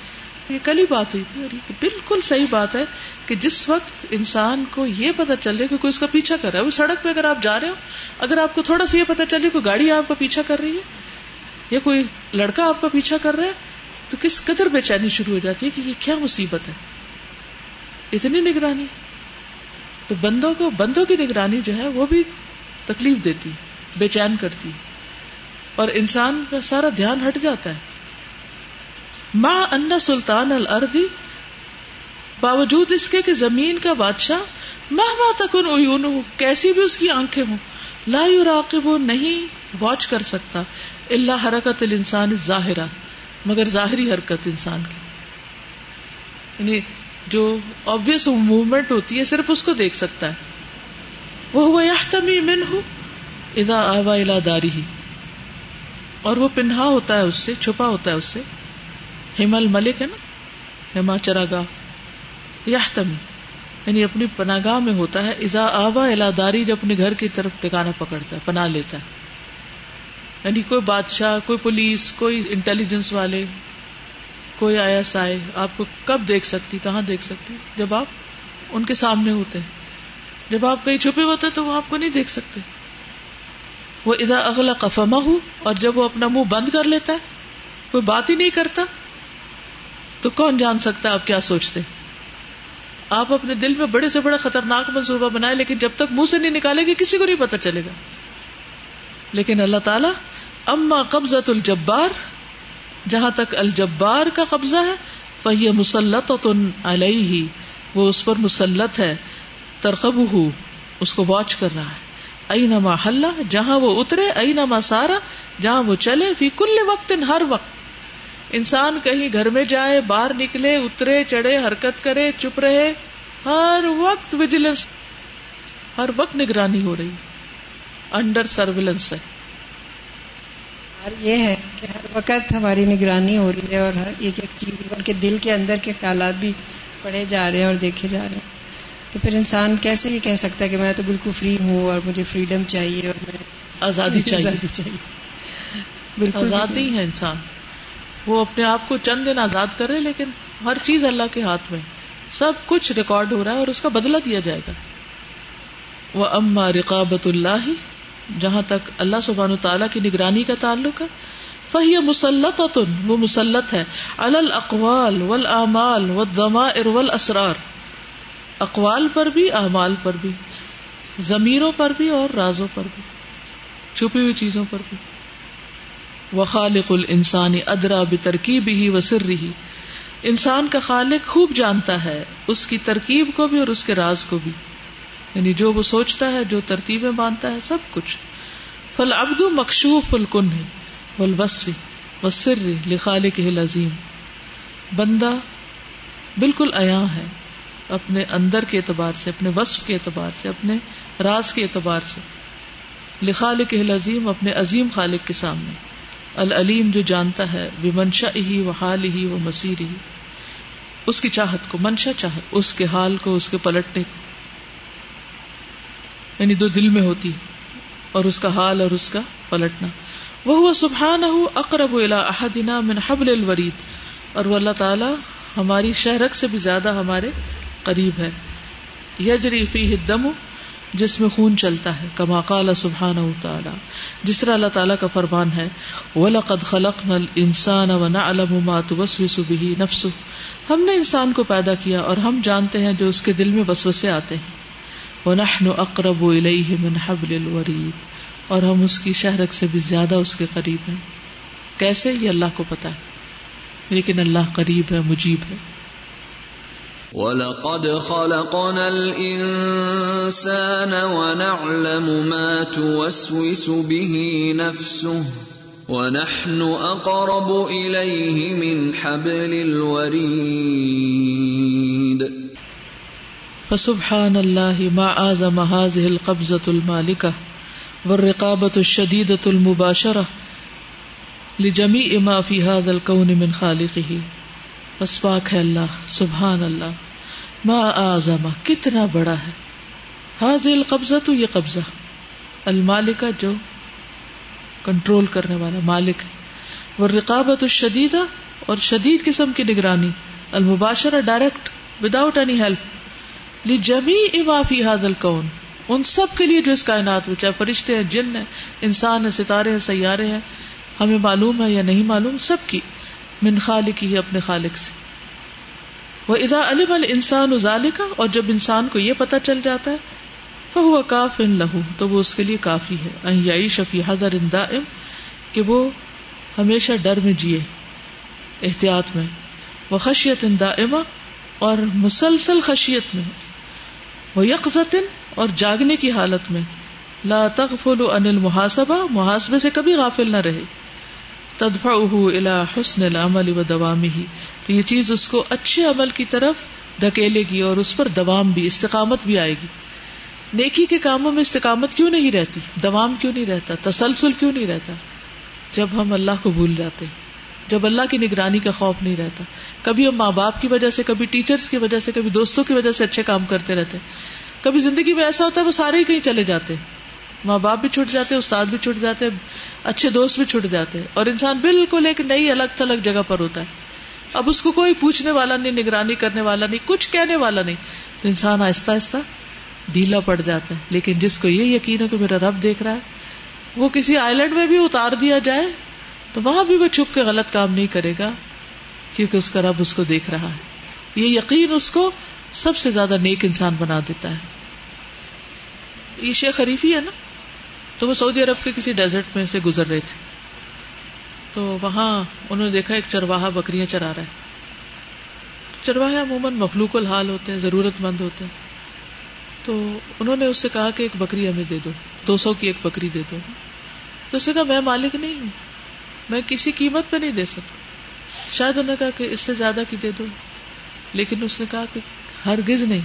یہ کل ہی بات ہوئی تھی اور یہ بالکل صحیح بات ہے کہ جس وقت انسان کو یہ پتا چلے کہ کوئی اس کا پیچھا کر رہا ہے، وہ سڑک پہ اگر آپ جا رہے ہو، اگر آپ کو تھوڑا سا یہ پتا چلے کوئی گاڑی آپ کا پیچھا کر رہی ہے یا کوئی لڑکا آپ کا پیچھا کر رہا ہے، تو کس قدر بے چینی شروع ہو جاتی ہے کہ یہ کیا مصیبت ہے؟ اتنی نگرانی۔ تو بندوں کو، بندوں کی نگرانی جو ہے، وہ بھی تکلیف دیتی، بے چین کرتی۔ اور انسان کا سارا دھیان ہٹ جاتا ہے۔ ماں ان سلطان الردی باوجود اس کے کہ زمین کا بادشاہ ماہ ماہ تک ان کیسی بھی اس کی آنکھیں ہوں، لا راقب نہیں واچ کر سکتا۔ اللہ حرکت الانسان ظاہرہ مگر ظاہری حرکت انسان کی۔ یعنی جو آبیس موومنٹ ہوتی ہے، صرف اس کو دیکھ سکتا ہے۔ وہ ہوا تمی من ہوں ادا آوا الا داری ہی اور وہ پنہا ہوتا ہے اس سے، چھپا ہوتا ہے اس سے۔ ہمل ملک ہے نا، ہما چراگاہ۔ تمی یعنی اپنی پناگاہ میں ہوتا ہے۔ ازا آبا الاداری جب اپنے گھر کی طرف ٹکانا پکڑتا ہے، پناہ لیتا ہے۔ یعنی کوئی بادشاہ، کوئی پولیس، کوئی انٹیلیجنس والے، کوئی آئی ایس آئی، آپ کو کب دیکھ سکتی، کہاں دیکھ سکتی؟ جب آپ ان کے سامنے ہوتے ہیں، جب آپ کہیں چھپے ہوتے تو وہ آپ کو نہیں دیکھ سکتے۔ وہ ادا اگلا کفما ہو اور جب وہ اپنا منہ بند کر لیتا ہے، کوئی بات ہی نہیں کرتا، تو کون جان سکتا آپ کیا سوچتے آپ اپنے دل میں بڑے سے بڑا خطرناک منصوبہ بنائے، لیکن جب تک منہ سے نہیں نکالے گی، کسی کو نہیں پتا چلے گا۔ لیکن اللہ تعالی، اما قبضت الجبار، جہاں تک الجبار کا قبضہ ہے، فہی مسلط علیہ، وہ اس پر مسلط ہے ترقب ہو اس کو واچ کر رہا ہے۔ ائی نما حل جہاں وہ اترے ائی نما سارا، جہاں وہ چلے، فی کل وقت، ہر وقت۔ انسان کہیں گھر میں جائے، باہر نکلے، اترے، چڑھے، حرکت کرے، چپ رہے، ہر وقت وجیلنس ہر وقت نگرانی ہو رہی۔ انڈر سرویلنس ہے۔ یہ ہے کہ ہر وقت ہماری نگرانی ہو رہی ہے اور ہر ایک ایک چیز کے دل کے اندر کے خیالات بھی پڑھے جا رہے ہیں اور دیکھے جا رہے ہیں۔ تو پھر انسان کیسے یہ کہہ سکتا ہے کہ میں تو بالکل فری ہوں اور مجھے فریڈم چاہیے اور میں آزادی چاہیے۔ بالکل آزادی ہے انسان۔ وہ اپنے آپ کو چند دن آزاد کرے لیکن ہر چیز اللہ کے ہاتھ میں۔ سب کچھ ریکارڈ ہو رہا ہے اور اس کا بدلہ دیا جائے گا۔ وہ اما رقابت اللہ جہاں تک اللہ سبحان تعالیٰ کی نگرانی کا تعلق ہے، فہی مسلط وہ مسلط ہے۔ الاقوال والآمال والضمائر والاسرار۔ اقوال پر بھی، اعمال پر بھی، ضمیروں پر بھی اور رازوں پر بھی، چھپی ہوئی چیزوں پر بھی۔ وہ خالق السانی ادرا بترکیب ہی و سر رہی انسان کا خالق خوب جانتا ہے، اس کی ترکیب کو بھی اور اس کے راز کو بھی۔ یعنی جو وہ سوچتا ہے، جو ترتیبیں باندھتا ہے، سب کچھ۔ فل ابد مکشوف الکن ہے ولوسفی و سر لخالق لذیم بندہ بالکل عیاں ہے، اپنے اندر کے اعتبار سے، اپنے وصف کے اعتبار سے، اپنے راز کے اعتبار سے۔ لخالق لذیم اپنے عظیم خالق کے سامنے۔ العلیم جو جانتا ہے وہ منشا ہی وہ حال ہی وہ مسیر ہی اس کی چاہت کو منشا چاہت، اس کے حال کو، اس کے پلٹنے کو۔ یعنی دو دل میں ہوتی اور اس کا حال اور اس کا پلٹنا۔ وہ سبحان اقرب احدنا من حبل الورید۔ اور وہ اللہ تعالی ہماری شہرک سے بھی زیادہ ہمارے قریب ہے۔ یجری فی دم جس میں خون چلتا ہے، کما قال سبحان تعالی۔ جس طرح اللہ تعالیٰ کا فرمان ہے، وَلَقَدْ خَلَقْنَا الْإِنسَانَ وَنَعْلَمُ مَا تُوَسْوِسُ بِهِ نَفْسُ ہم نے انسان کو پیدا کیا اور ہم جانتے ہیں جو اس کے دل میں وسوسے آتے ہیں۔ وَنَحْنُ أَقْرَبُ إِلَيْهِ مِنْ حَبْلِ الْوَرِيدِ اور ہم اس کی شہرک سے بھی زیادہ اس کے قریب ہیں۔ کیسے؟ یہ اللہ کو پتا ہے۔ لیکن اللہ قریب ہے، مجیب ہے۔ وَلَقَدْ خَلَقْنَا الْإِنسَانَ وَنَعْلَمُ مَا تُوَسْوِسُ بِهِ نَفْسُهُ۔ وَنَحْنُ أَقْرَبُ إِلَيْهِ مِنْ حَبْلِ الْوَرِيدِ۔ فسبحان الله ما أعظم هذه القبضة المالكة والرقابة الشديدة المباشرة لجميع ما في هذا الكون من خالقه. بس پاک ہے اللہ، سبحان اللہ. ما آزما کتنا بڑا ہے. حاضل قبضہ تو یہ قبضہ. المالکا جو کنٹرول کرنے والا مالک ہے. وہ الشدیدہ اور شدید قسم کی نگرانی. المباشرہ، ڈائریکٹ وداؤٹ اینی ہیلپ جمی افافی حاضل کون ان سب کے لیے جو اس کائنات میں چاہے فرشتے ہیں، جن ہیں، انسان ہیں، ستارے ہیں، سیارے ہیں، ہمیں معلوم ہے یا نہیں معلوم، سب کی، من خالق ہی اپنے خالق سے۔ وہ ادا علم الانسان ذالکا اور جب انسان کو یہ پتہ چل جاتا ہے فہو کاف ان لہو تو وہ اس کے لیے کافی ہے۔ یائی شفی حضر ان دائم، کہ وہ ہمیشہ ڈر میں جیے، احتیاط میں۔ وہ خشیت ان دائمہ اور مسلسل خشیت میں۔ وہ یکزت اور جاگنے کی حالت میں لا تغفل عن المحاسبہ، محاسبے سے کبھی غافل نہ رہے۔ تدفعه الى حسن العمل و دوامی ہی تو یہ چیز اس کو اچھے عمل کی طرف دھکیلے گی اور اس پر دوام بھی، استقامت بھی آئے گی۔ نیکی کے کاموں میں استقامت کیوں نہیں رہتی؟ دوام کیوں نہیں رہتا؟ تسلسل کیوں نہیں رہتا؟ جب ہم اللہ کو بھول جاتے جب اللہ کی نگرانی کا خوف نہیں رہتا۔ کبھی ہم ماں باپ کی وجہ سے، کبھی ٹیچرز کی وجہ سے، کبھی دوستوں کی وجہ سے اچھے کام کرتے رہتے۔ کبھی زندگی میں ایسا ہوتا ہے وہ سارے ہی کہیں چلے جاتے۔ ماں باپ بھی چھٹ جاتے، استاد بھی چھٹ جاتے، اچھے دوست بھی چھٹ جاتے۔ اور انسان بالکل ایک نئی الگ تھلگ جگہ پر ہوتا ہے۔ اب اس کو کوئی پوچھنے والا نہیں، نگرانی کرنے والا نہیں، کچھ کہنے والا نہیں۔ تو انسان آہستہ آہستہ ڈھیلا پڑ جاتا ہے۔ لیکن جس کو یہ یقین ہو کہ میرا رب دیکھ رہا ہے، وہ کسی آئی لینڈ میں بھی اتار دیا جائے تو وہاں بھی وہ چھپ کے غلط کام نہیں کرے گا، کیونکہ اس کا رب اس کو دیکھ رہا ہے۔ یہ یقین اس کو سب سے زیادہ نیک انسان بنا دیتا ہے۔ یہ شیخ خریفی ہے نا؟ تو وہ سعودی عرب کے کسی ڈیزرٹ میں سے گزر رہے تھے۔ تو وہاں انہوں نے دیکھا ایک چرواہا بکریاں چرا رہا ہے۔ چرواہے عموماً مخلوق الحال ہوتے ہیں، ضرورت مند ہوتے ہیں۔ تو انہوں نے اس سے کہا کہ ایک بکری ہمیں دے دو دو سو کی ایک بکری دے دو۔ تو اس نے کہا، میں مالک نہیں ہوں۔ میں کسی قیمت پہ نہیں دے سکتا۔ شاید انہوں نے کہا کہ اس سے زیادہ کی دے دو۔ لیکن اس نے کہا کہ ہرگز نہیں۔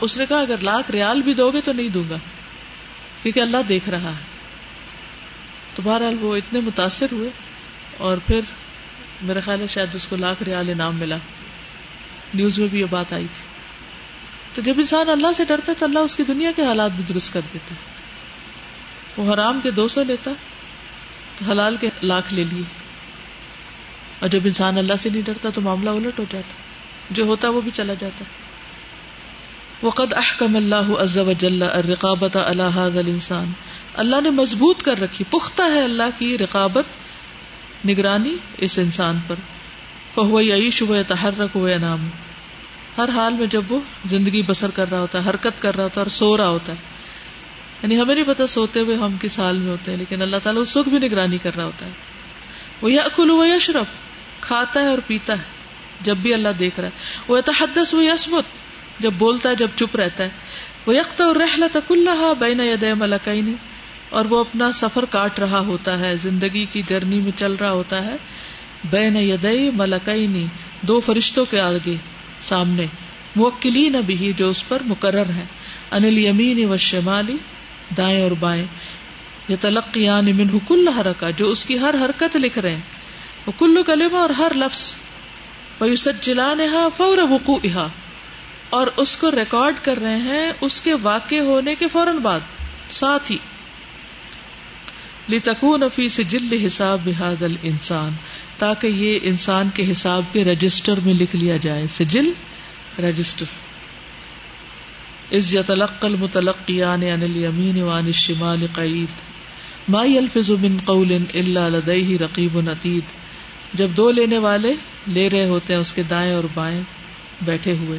اس نے کہا اگر لاکھ ریال بھی دو گے تو نہیں دوں گا۔ کیونکہ اللہ دیکھ رہا ہے۔ تو بہرحال وہ اتنے متاثر ہوئے اور پھر میرا خیال ہے شاید اس کو لاکھ ریال انعام ملا۔ نیوز میں بھی یہ بات آئی تھی۔ تو جب انسان اللہ سے ڈرتا ہے تو اللہ اس کی دنیا کے حالات بھی درست کر دیتا ہے۔ وہ حرام کے دو سو لیتا تو حلال کے لاکھ لے لیے۔ اور جب انسان اللہ سے نہیں ڈرتا تو معاملہ الٹ ہو جاتا۔ جو ہوتا وہ بھی چلا جاتا۔ وقد احکم اللہ عز و جل الرقابت اللہ انسان اللہ نے مضبوط کر رکھی، پختہ ہے اللہ کی رقابت نگرانی اس انسان پر۔ فہو یعیش و تحرک و انام ہر حال میں جب وہ زندگی بسر کر رہا ہوتا ہے، حرکت کر رہا ہوتا ہے اور سو رہا ہوتا ہے۔ یعنی ہمیں نہیں پتا سوتے ہوئے ہم کس حال میں ہوتے ہیں، لیکن اللہ تعالیٰ اس وقت بھی نگرانی کر رہا ہوتا ہے۔ وہ یا اکل و یشرف کھاتا ہے اور پیتا ہے، جب بھی اللہ دیکھ رہا ہے۔ وہ تحدس و یسمت جب بولتا ہے، جب چپ رہتا ہے۔ وہ یکت اور رحلت کلّہ بین ید ملکینی اور وہ اپنا سفر کاٹ رہا ہوتا ہے، زندگی کی جرنی میں چل رہا ہوتا ہے۔ بین یدئی ملکینی دو فرشتوں کے آگے، سامنے۔ موکلین بھی، جو اس پر مقرر ہے انل یمین و شمالی دائیں اور بائیں۔ یہ تلقیان من کل حرکا جو اس کی ہر حرکت لکھ رہے ہیں۔ وہ کلو کلمہ اور ہر لفظ۔ فیوسد جلان فور وقوع اور اس کو ریکارڈ کر رہے ہیں اس کے واقع ہونے کے فوراً بعد، ساتھ ہی۔ لتکون فی سجل حساب بحاظ الانسان، تاکہ یہ انسان کے حساب کے رجسٹر میں لکھ لیا جائے۔ سجل، رجسٹر۔ از یتلق المتلقیان عن الیمین وعن الشمال قعید. ما یلفظ من قول الا لدیہ رقیب عتید جب دو لینے والے لے رہے ہوتے ہیں اس کے دائیں اور بائیں بیٹھے ہوئے.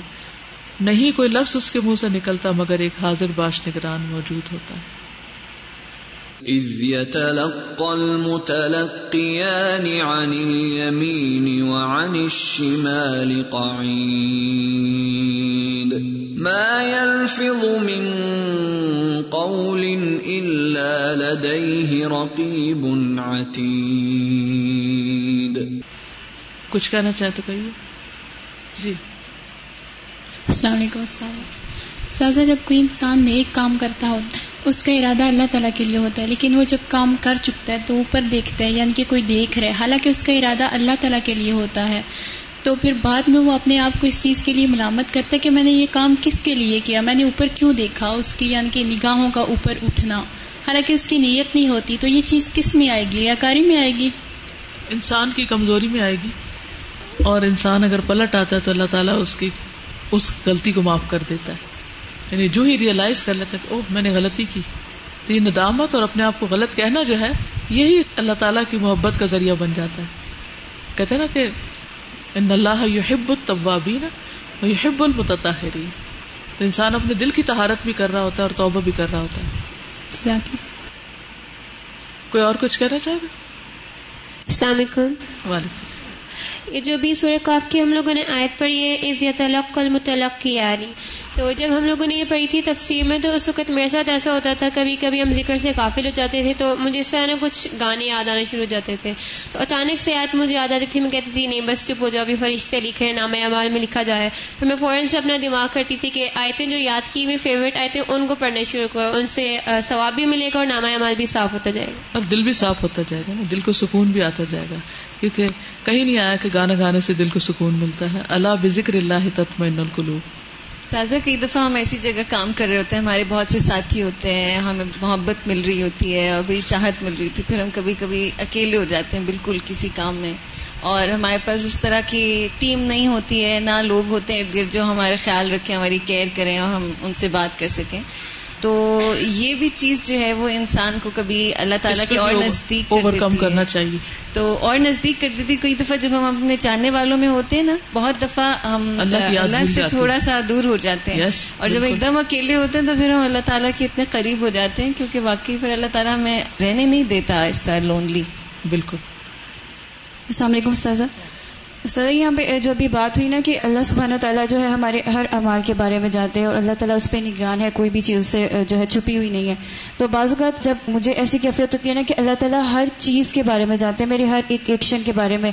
نہیں کوئی لفظ اس کے منہ سے نکلتا مگر ایک حاضر باش نگران موجود ہوتا ہے. اذ يتلقى المتلقيان عن اليمين وعن الشمال قعيد ما يلفظ من قول الا لديه رقيب عتيد. کچھ کہنا چاہتے کہیے۔ جی۔ السلام علیکم السلام سازا جب کوئی انسان نیک کام کرتا ہوتا ہے اس کا ارادہ اللہ تعالیٰ کے لیے ہوتا ہے لیکن وہ جب کام کر چکتا ہے تو اوپر دیکھتا ہے یعنی کہ کوئی دیکھ رہا ہے حالانکہ اس کا ارادہ اللہ تعالیٰ کے لیے ہوتا ہے۔ تو پھر بعد میں وہ اپنے آپ کو اس چیز کے لیے ملامت کرتا ہے کہ میں نے یہ کام کس کے لیے کیا؟ میں نے اوپر کیوں دیکھا؟ اس کی یعنی کہ نگاہوں کا اوپر اٹھنا۔ حالانکہ اس کی نیت نہیں ہوتی، تو یہ چیز کس میں آئے گی؟ ریاکاری میں آئے گی؟ انسان کی کمزوری میں آئے گی۔ اور انسان اگر پلٹ آتا ہے تو اللہ تعالیٰ اس کی، اس غلطی کو معاف کر دیتا ہے۔ یعنی جو ہی ریئلائز کر لیتا ہے کہ اوہ، میں نے غلطی کی۔ تو یہ ندامت اور اپنے آپ کو غلط کہنا جو ہے، یہی اللہ تعالیٰ کی محبت کا ذریعہ بن جاتا ہے۔ کہتے نا کہ ان اللہ یحب التوابین و یحب المتطہرین۔ تو انسان اپنے دل کی طہارت بھی کر رہا ہوتا ہے اور توبہ بھی کر رہا ہوتا ہے۔ کوئی اور کچھ کہنا چاہے؟ گا السلام علیکم۔ وعلیکم یہ جو بھی سورہ کاف کی ہم لوگوں نے آیت پڑھی ہے عز یتلق المتلق کی یاری تو جب ہم لوگوں نے یہ پڑھی تھی تفسیر میں تو اس وقت میرے ساتھ ایسا ہوتا تھا، کبھی کبھی ہم ذکر سے قافل ہو جاتے تھے تو مجھے اس طرح نا کچھ گانے یاد آنا شروع ہو جاتے تھے۔ تو اچانک سے آیت مجھے یاد آتی تھی، میں کہتی تھی، نہیں، بس چپ ہو جاؤ، ابھی فرشتے لکھے نام اعمال میں لکھا جائے پھر میں فوراً سے اپنا دماغ کرتی تھی کہ آیتیں جو یاد کی ہوئی فیوریٹ آیتیں، ان کو پڑھنا شروع کرو ان سے ثواب بھی ملے گا اور نامہ اعمال بھی صاف ہوتا جائے گا۔ اور دل بھی صاف ہوتا جائے گا نا، دل کو سکون بھی آتا جائے گا۔ کیونکہ کہیں نہیں آیا کہ گانا گانے سے دل کو سکون ملتا ہے۔ اللہ بذکر اللہ تطمئن القلوب۔ تازہ کئی دفعہ ہم ایسی جگہ کام کر رہے ہوتے ہیں، ہمارے بہت سے ساتھی ہوتے ہیں، ہمیں محبت مل رہی ہوتی ہے اور بڑی چاہت مل رہی ہوتی ہے، پھر ہم کبھی کبھی اکیلے ہو جاتے ہیں بالکل کسی کام میں۔ اور ہمارے پاس اس طرح کی ٹیم نہیں ہوتی ہے، نہ لوگ ہوتے ہیں، ارد گرد جو ہمارا خیال رکھیں، ہماری کیئر کریں اور ہم ان سے بات کر سکیں۔ تو یہ بھی چیز جو ہے وہ انسان کو کبھی اللہ تعالیٰ کے اور نزدیک اوور کم کرنا چاہیے۔ تو اور نزدیک کر دیتی کئی دفعہ جب ہم اپنے چاہنے والوں میں ہوتے ہیں نا بہت دفعہ ہم اللہ سے تھوڑا سا دور ہو جاتے ہیں۔ اور جب ایک دم اکیلے ہوتے ہیں تو پھر ہم اللہ تعالیٰ کے اتنے قریب ہو جاتے ہیں کیونکہ واقعی پھر اللہ تعالیٰ ہمیں رہنے نہیں دیتا اس طرح لونلی بالکل۔ السلام علیکم استاذہ۔ سر یہاں پہ جو ابھی بات ہوئی نا کہ اللہ سبحانہ تعالیٰ جو ہے ہمارے ہر امال کے بارے میں جانتے ہیں اور اللہ تعالیٰ اس پہ نگران ہے، کوئی بھی چیز سے جو ہے چھپی ہوئی نہیں ہے۔ تو بعض اوقات جب مجھے ایسی کیفیت ہوتی ہے نا کہ اللہ تعالیٰ ہر چیز کے بارے میں جانتے ہیں، میرے ہر ایک ایکشن کے بارے میں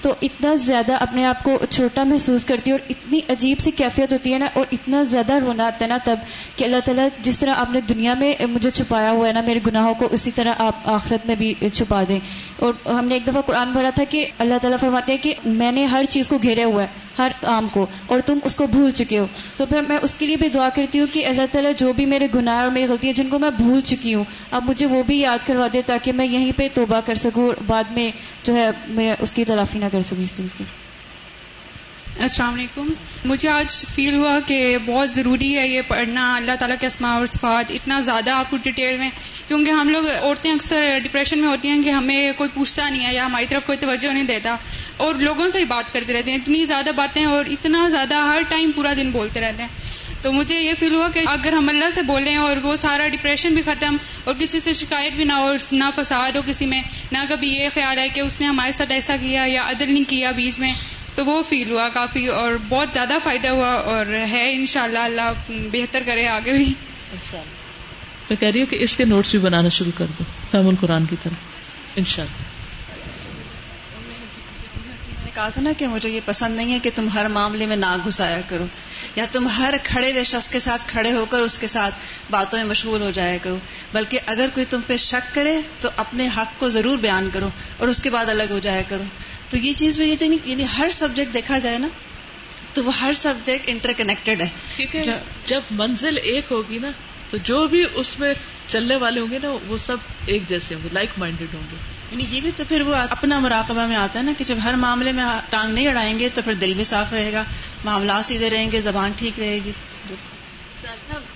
تو اتنا زیادہ اپنے آپ کو چھوٹا محسوس کرتی ہے اور اتنی عجیب سی کیفیت ہوتی ہے نا اور اتنا زیادہ رونا آتا ہے نا تب کہ اللہ تعالیٰ جس طرح آپ نے دنیا میں مجھے چھپایا ہوا ہے نا میرے گناہوں کو، اسی طرح آپ آخرت میں بھی چھپا دیں۔ اور ہم نے ایک دفعہ قرآن بھرا تھا کہ اللہ تعالیٰ فرماتے ہیں کہ میں نے ہر چیز کو گھیرے ہوا ہے۔ ہر کام کو اور تم اس کو بھول چکے ہو۔ تو پھر میں اس کے لیے بھی دعا کرتی ہوں کہ اللہ تعالیٰ جو بھی میرے گناہ اور میری غلطی ہے جن کو میں بھول چکی ہوں، اب مجھے وہ بھی یاد کروا دے تاکہ میں یہیں پہ توبہ کر سکوں اور بعد میں جو ہے میں اس کی تلافی نہ کر سکوں اس چیز کی۔ السلام علیکم۔ مجھے آج فیل ہوا کہ بہت ضروری ہے یہ پڑھنا۔ اللہ تعالیٰ کے اسماء اور صفات اتنا زیادہ آپ کو ڈیٹیل میں، کیونکہ ہم لوگ عورتیں اکثر ڈپریشن میں ہوتی ہیں کہ ہمیں کوئی پوچھتا نہیں ہے یا ہماری طرف کوئی توجہ نہیں دیتا۔ اور لوگوں سے ہی بات کرتے رہتے ہیں۔ اتنی زیادہ باتیں اور اتنا زیادہ ہر ٹائم پورا دن بولتے رہتے ہیں۔ تو مجھے یہ فیل ہوا کہ اگر ہم اللہ سے بولیں اور وہ سارا ڈپریشن بھی ختم اور کسی سے شکایت بھی نہ ہو، نہ فساد ہو کسی میں، نہ کبھی یہ خیال ہے کہ اس نے ہمارے ساتھ ایسا کیا یا عدل نہیں کیا بیچ میں۔ تو وہ فیل ہوا کافی اور بہت زیادہ فائدہ ہوا اور ہے انشاءاللہ، اللہ بہتر کرے آگے بھی۔ میں کہہ رہی ہوں کہ اس کے نوٹس بھی بنانا شروع کر دو۔ فہم القرآن کی طرح ان شاء اللہ کہا تھا نا کہ مجھے یہ پسند نہیں ہے کہ تم ہر معاملے میں نہ گھسایا کرو یا تم ہر کھڑے ہوئے شخص کے ساتھ کھڑے ہو کر اس کے ساتھ باتوں میں مشغول ہو جایا کرو۔ بلکہ اگر کوئی تم پہ شک کرے تو اپنے حق کو ضرور بیان کرو اور اس کے بعد الگ ہو جایا کرو۔ تو یہ چیز میں یہ تو یعنی ہر سبجیکٹ دیکھا جائے نا تو وہ ہر سبجیکٹ انٹر کنیکٹڈ ہے۔ کیونکہ جب منزل ایک ہوگی نا تو جو بھی اس میں چلنے والے ہوں گے نا، وہ سب ایک جیسے ہوں گے لائک مائنڈیڈ ہوں گے۔ یعنی یہ بھی تو پھر وہ اپنا مراقبہ میں آتا ہے نا کہ جب ہر معاملے میں ٹانگ نہیں اڑائیں گے تو پھر دل بھی صاف رہے گا، معاملات سیدھے رہیں گے، زبان ٹھیک رہے گی۔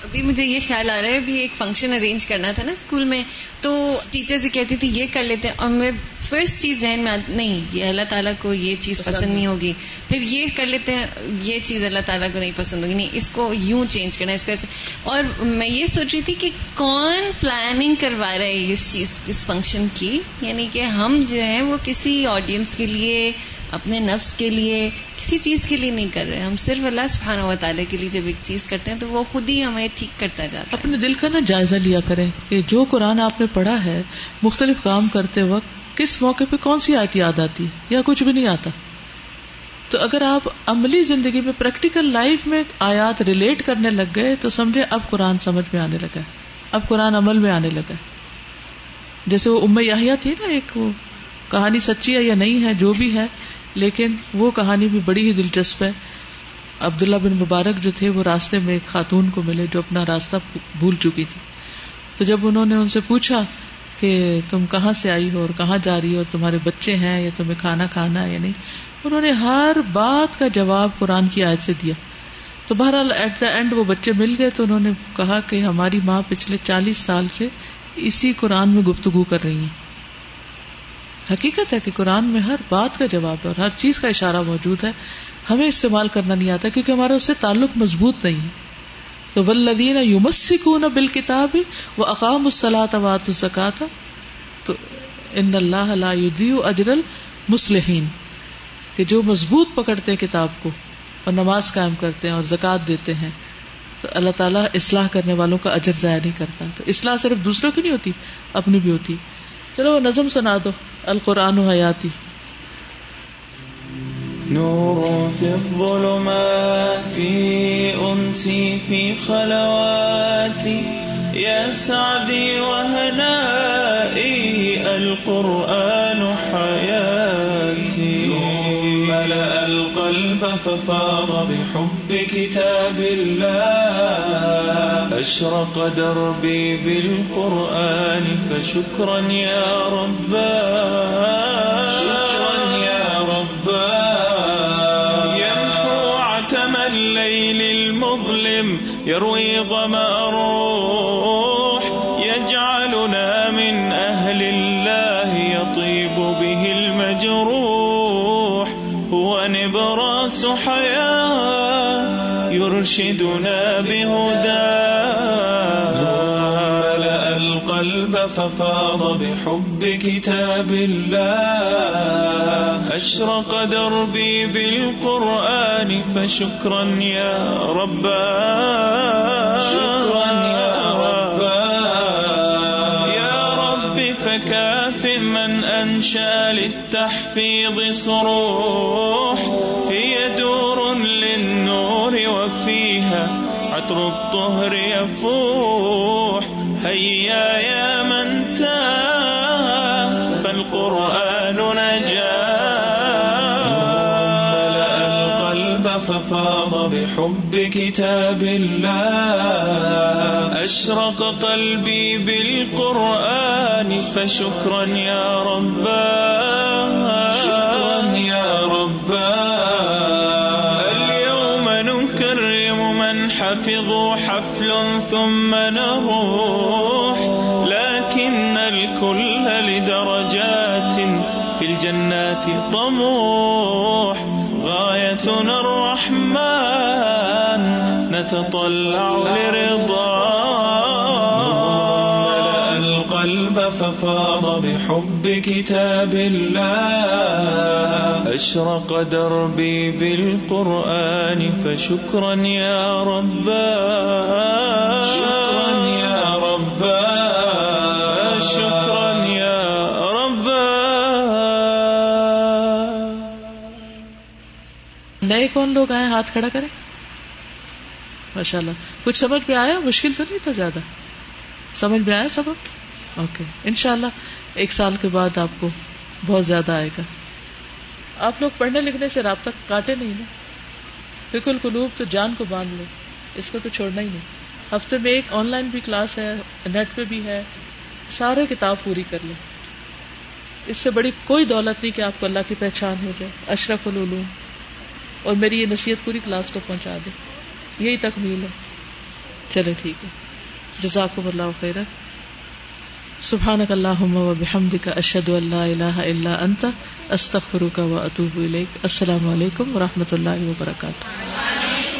ابھی مجھے یہ خیال آ رہا ہے ابھی ایک فنکشن ارینج کرنا تھا نا اسکول میں تو ٹیچر سے کہتی تھی یہ کر لیتے اور میں فرسٹ چیز ذہن میں نہیں یہ اللہ تعالیٰ کو یہ چیز پسند نہیں ہوگی۔ پھر یہ کر لیتے ہیں یہ چیز اللہ تعالیٰ کو نہیں پسند ہوگی۔ نہیں اس کو یوں چینج کرنا اس کو ایسے۔ اور میں یہ سوچ رہی تھی کہ کون پلاننگ کروا رہا ہے اس چیز اس فنکشن کی؟ یعنی کہ ہم جو ہیں وہ کسی آڈینس کے لیے اپنے نفس کے لیے کسی چیز کے لیے نہیں کر رہے ہم، صرف اللہ سبحانہ و تعالیٰ کے لیے جب ایک چیز کرتے ہیں تو وہ خود ہی ہمیں ٹھیک کرتا جاتا ہے۔ اپنے دل کا نا جائزہ لیا کریں کہ جو قرآن آپ نے پڑھا ہے، مختلف کام کرتے وقت کس موقع پہ کون سی آیت یاد آتی یا کچھ بھی نہیں آتا؟ تو اگر آپ عملی زندگی میں پریکٹیکل لائف میں آیات ریلیٹ کرنے لگ گئے تو سمجھے اب قرآن سمجھ میں آنے لگا اب قرآن عمل میں آنے لگا جیسے وہ ام یاہیا تھی نا ایک وہ کہانی سچی ہے یا نہیں ہے، جو بھی ہے لیکن وہ کہانی بھی بڑی ہی دلچسپ ہے۔ عبداللہ بن مبارک جو تھے وہ راستے میں ایک خاتون کو ملے جو اپنا راستہ بھول چکی تھی۔ تو جب انہوں نے ان سے پوچھا کہ تم کہاں سے آئی ہو اور کہاں جا رہی ہو اور تمہارے بچے ہیں یا تمہیں کھانا کھانا ہے یا نہیں، انہوں نے ہر بات کا جواب قرآن کی آیت سے دیا۔ تو بہرحال ایٹ دا اینڈ وہ بچے مل گئے تو انہوں نے کہا کہ ہماری ماں پچھلے چالیس سال سے اسی قرآن میں گفتگو کر رہی ہیں۔ حقیقت ہے کہ قرآن میں ہر بات کا جواب ہے اور ہر چیز کا اشارہ موجود ہے۔ ہمیں استعمال کرنا نہیں آتا کیونکہ ہمارا اس سے تعلق مضبوط نہیں ہے۔ تو ولدین یومسکون بال کتاب وہ اقام الصلاۃ وات الزکات تو ان اللہ لا یدیع اجر المصلحین۔ کہ جو مضبوط پکڑتے ہیں کتاب کو اور نماز قائم کرتے ہیں اور زکات دیتے ہیں، تو اللہ تعالیٰ اصلاح کرنے والوں کا اجر ضائع نہیں کرتا۔ تو اصلاح صرف دوسروں کی نہیں ہوتی، اپنی بھی ہوتی۔ چلو وہ نظم سنا دو القرآن حیاتی۔ نور في الظلمات أنسي في خلواتي يا سعدي وهنائي القرآن حياتي ملأ القلب ففاض بحب كتاب الله. أشرق دربي بالقرآن فشكرا يا رباه شكرا يا رباه يمحو عتم الليل المظلم، يروي ظما حياة يرشدنا بهداه ملأ القلب ففاض بحب كتاب الله. أشرق دربي بالقرآن فشكرا يا رباه شكرا يا رباه يا رب فكاف من أنشأ للتحفيظ صروح وفيها عطر الطهر يفوح. هيا يا من تاه فالقرآن نجاه ملأ القلب ففاض بحب كتاب الله. أشرق قلبي بالقرآن. فشكرا يا رباه كتاب الله. أشرق دربي بالقرآن فشكرا يا رباه شكرا يا رباه شكرا يا رباه نئے کون لوگ آئے؟ ہاتھ کھڑا کریں۔ ماشاء اللہ کچھ سمجھ میں آیا؟ مشکل تو نہیں تھا زیادہ۔ سمجھ میں آیا سبق؟ اوکے۔ ان شاء اللہ ایک سال کے بعد آپ کو بہت زیادہ آئے گا۔ آپ لوگ پڑھنے لکھنے سے رابطہ کاٹے نہیں نا؟ فکر القلوب تو جان کو باندھ لو اس کو تو چھوڑنا ہی نہیں۔ ہفتے میں ایک آن لائن بھی کلاس ہے، نیٹ پہ بھی ہے، سارے کتاب پوری کر لیں۔ اس سے بڑی کوئی دولت نہیں کہ آپ کو اللہ کی پہچان ہو جائے، اشرف العلوم۔ اور میری یہ نصیحت پوری کلاس کو پہنچا دے۔ یہی تکمیل ہے۔ چلے ٹھیک ہے۔ جزاکم اللہ خیر سبحانک اللہم و بحمدک اشہد ان لا الہ الا انت استغفرک و اتوب الیک السلام علیکم و رحمۃ اللہ وبرکاتہ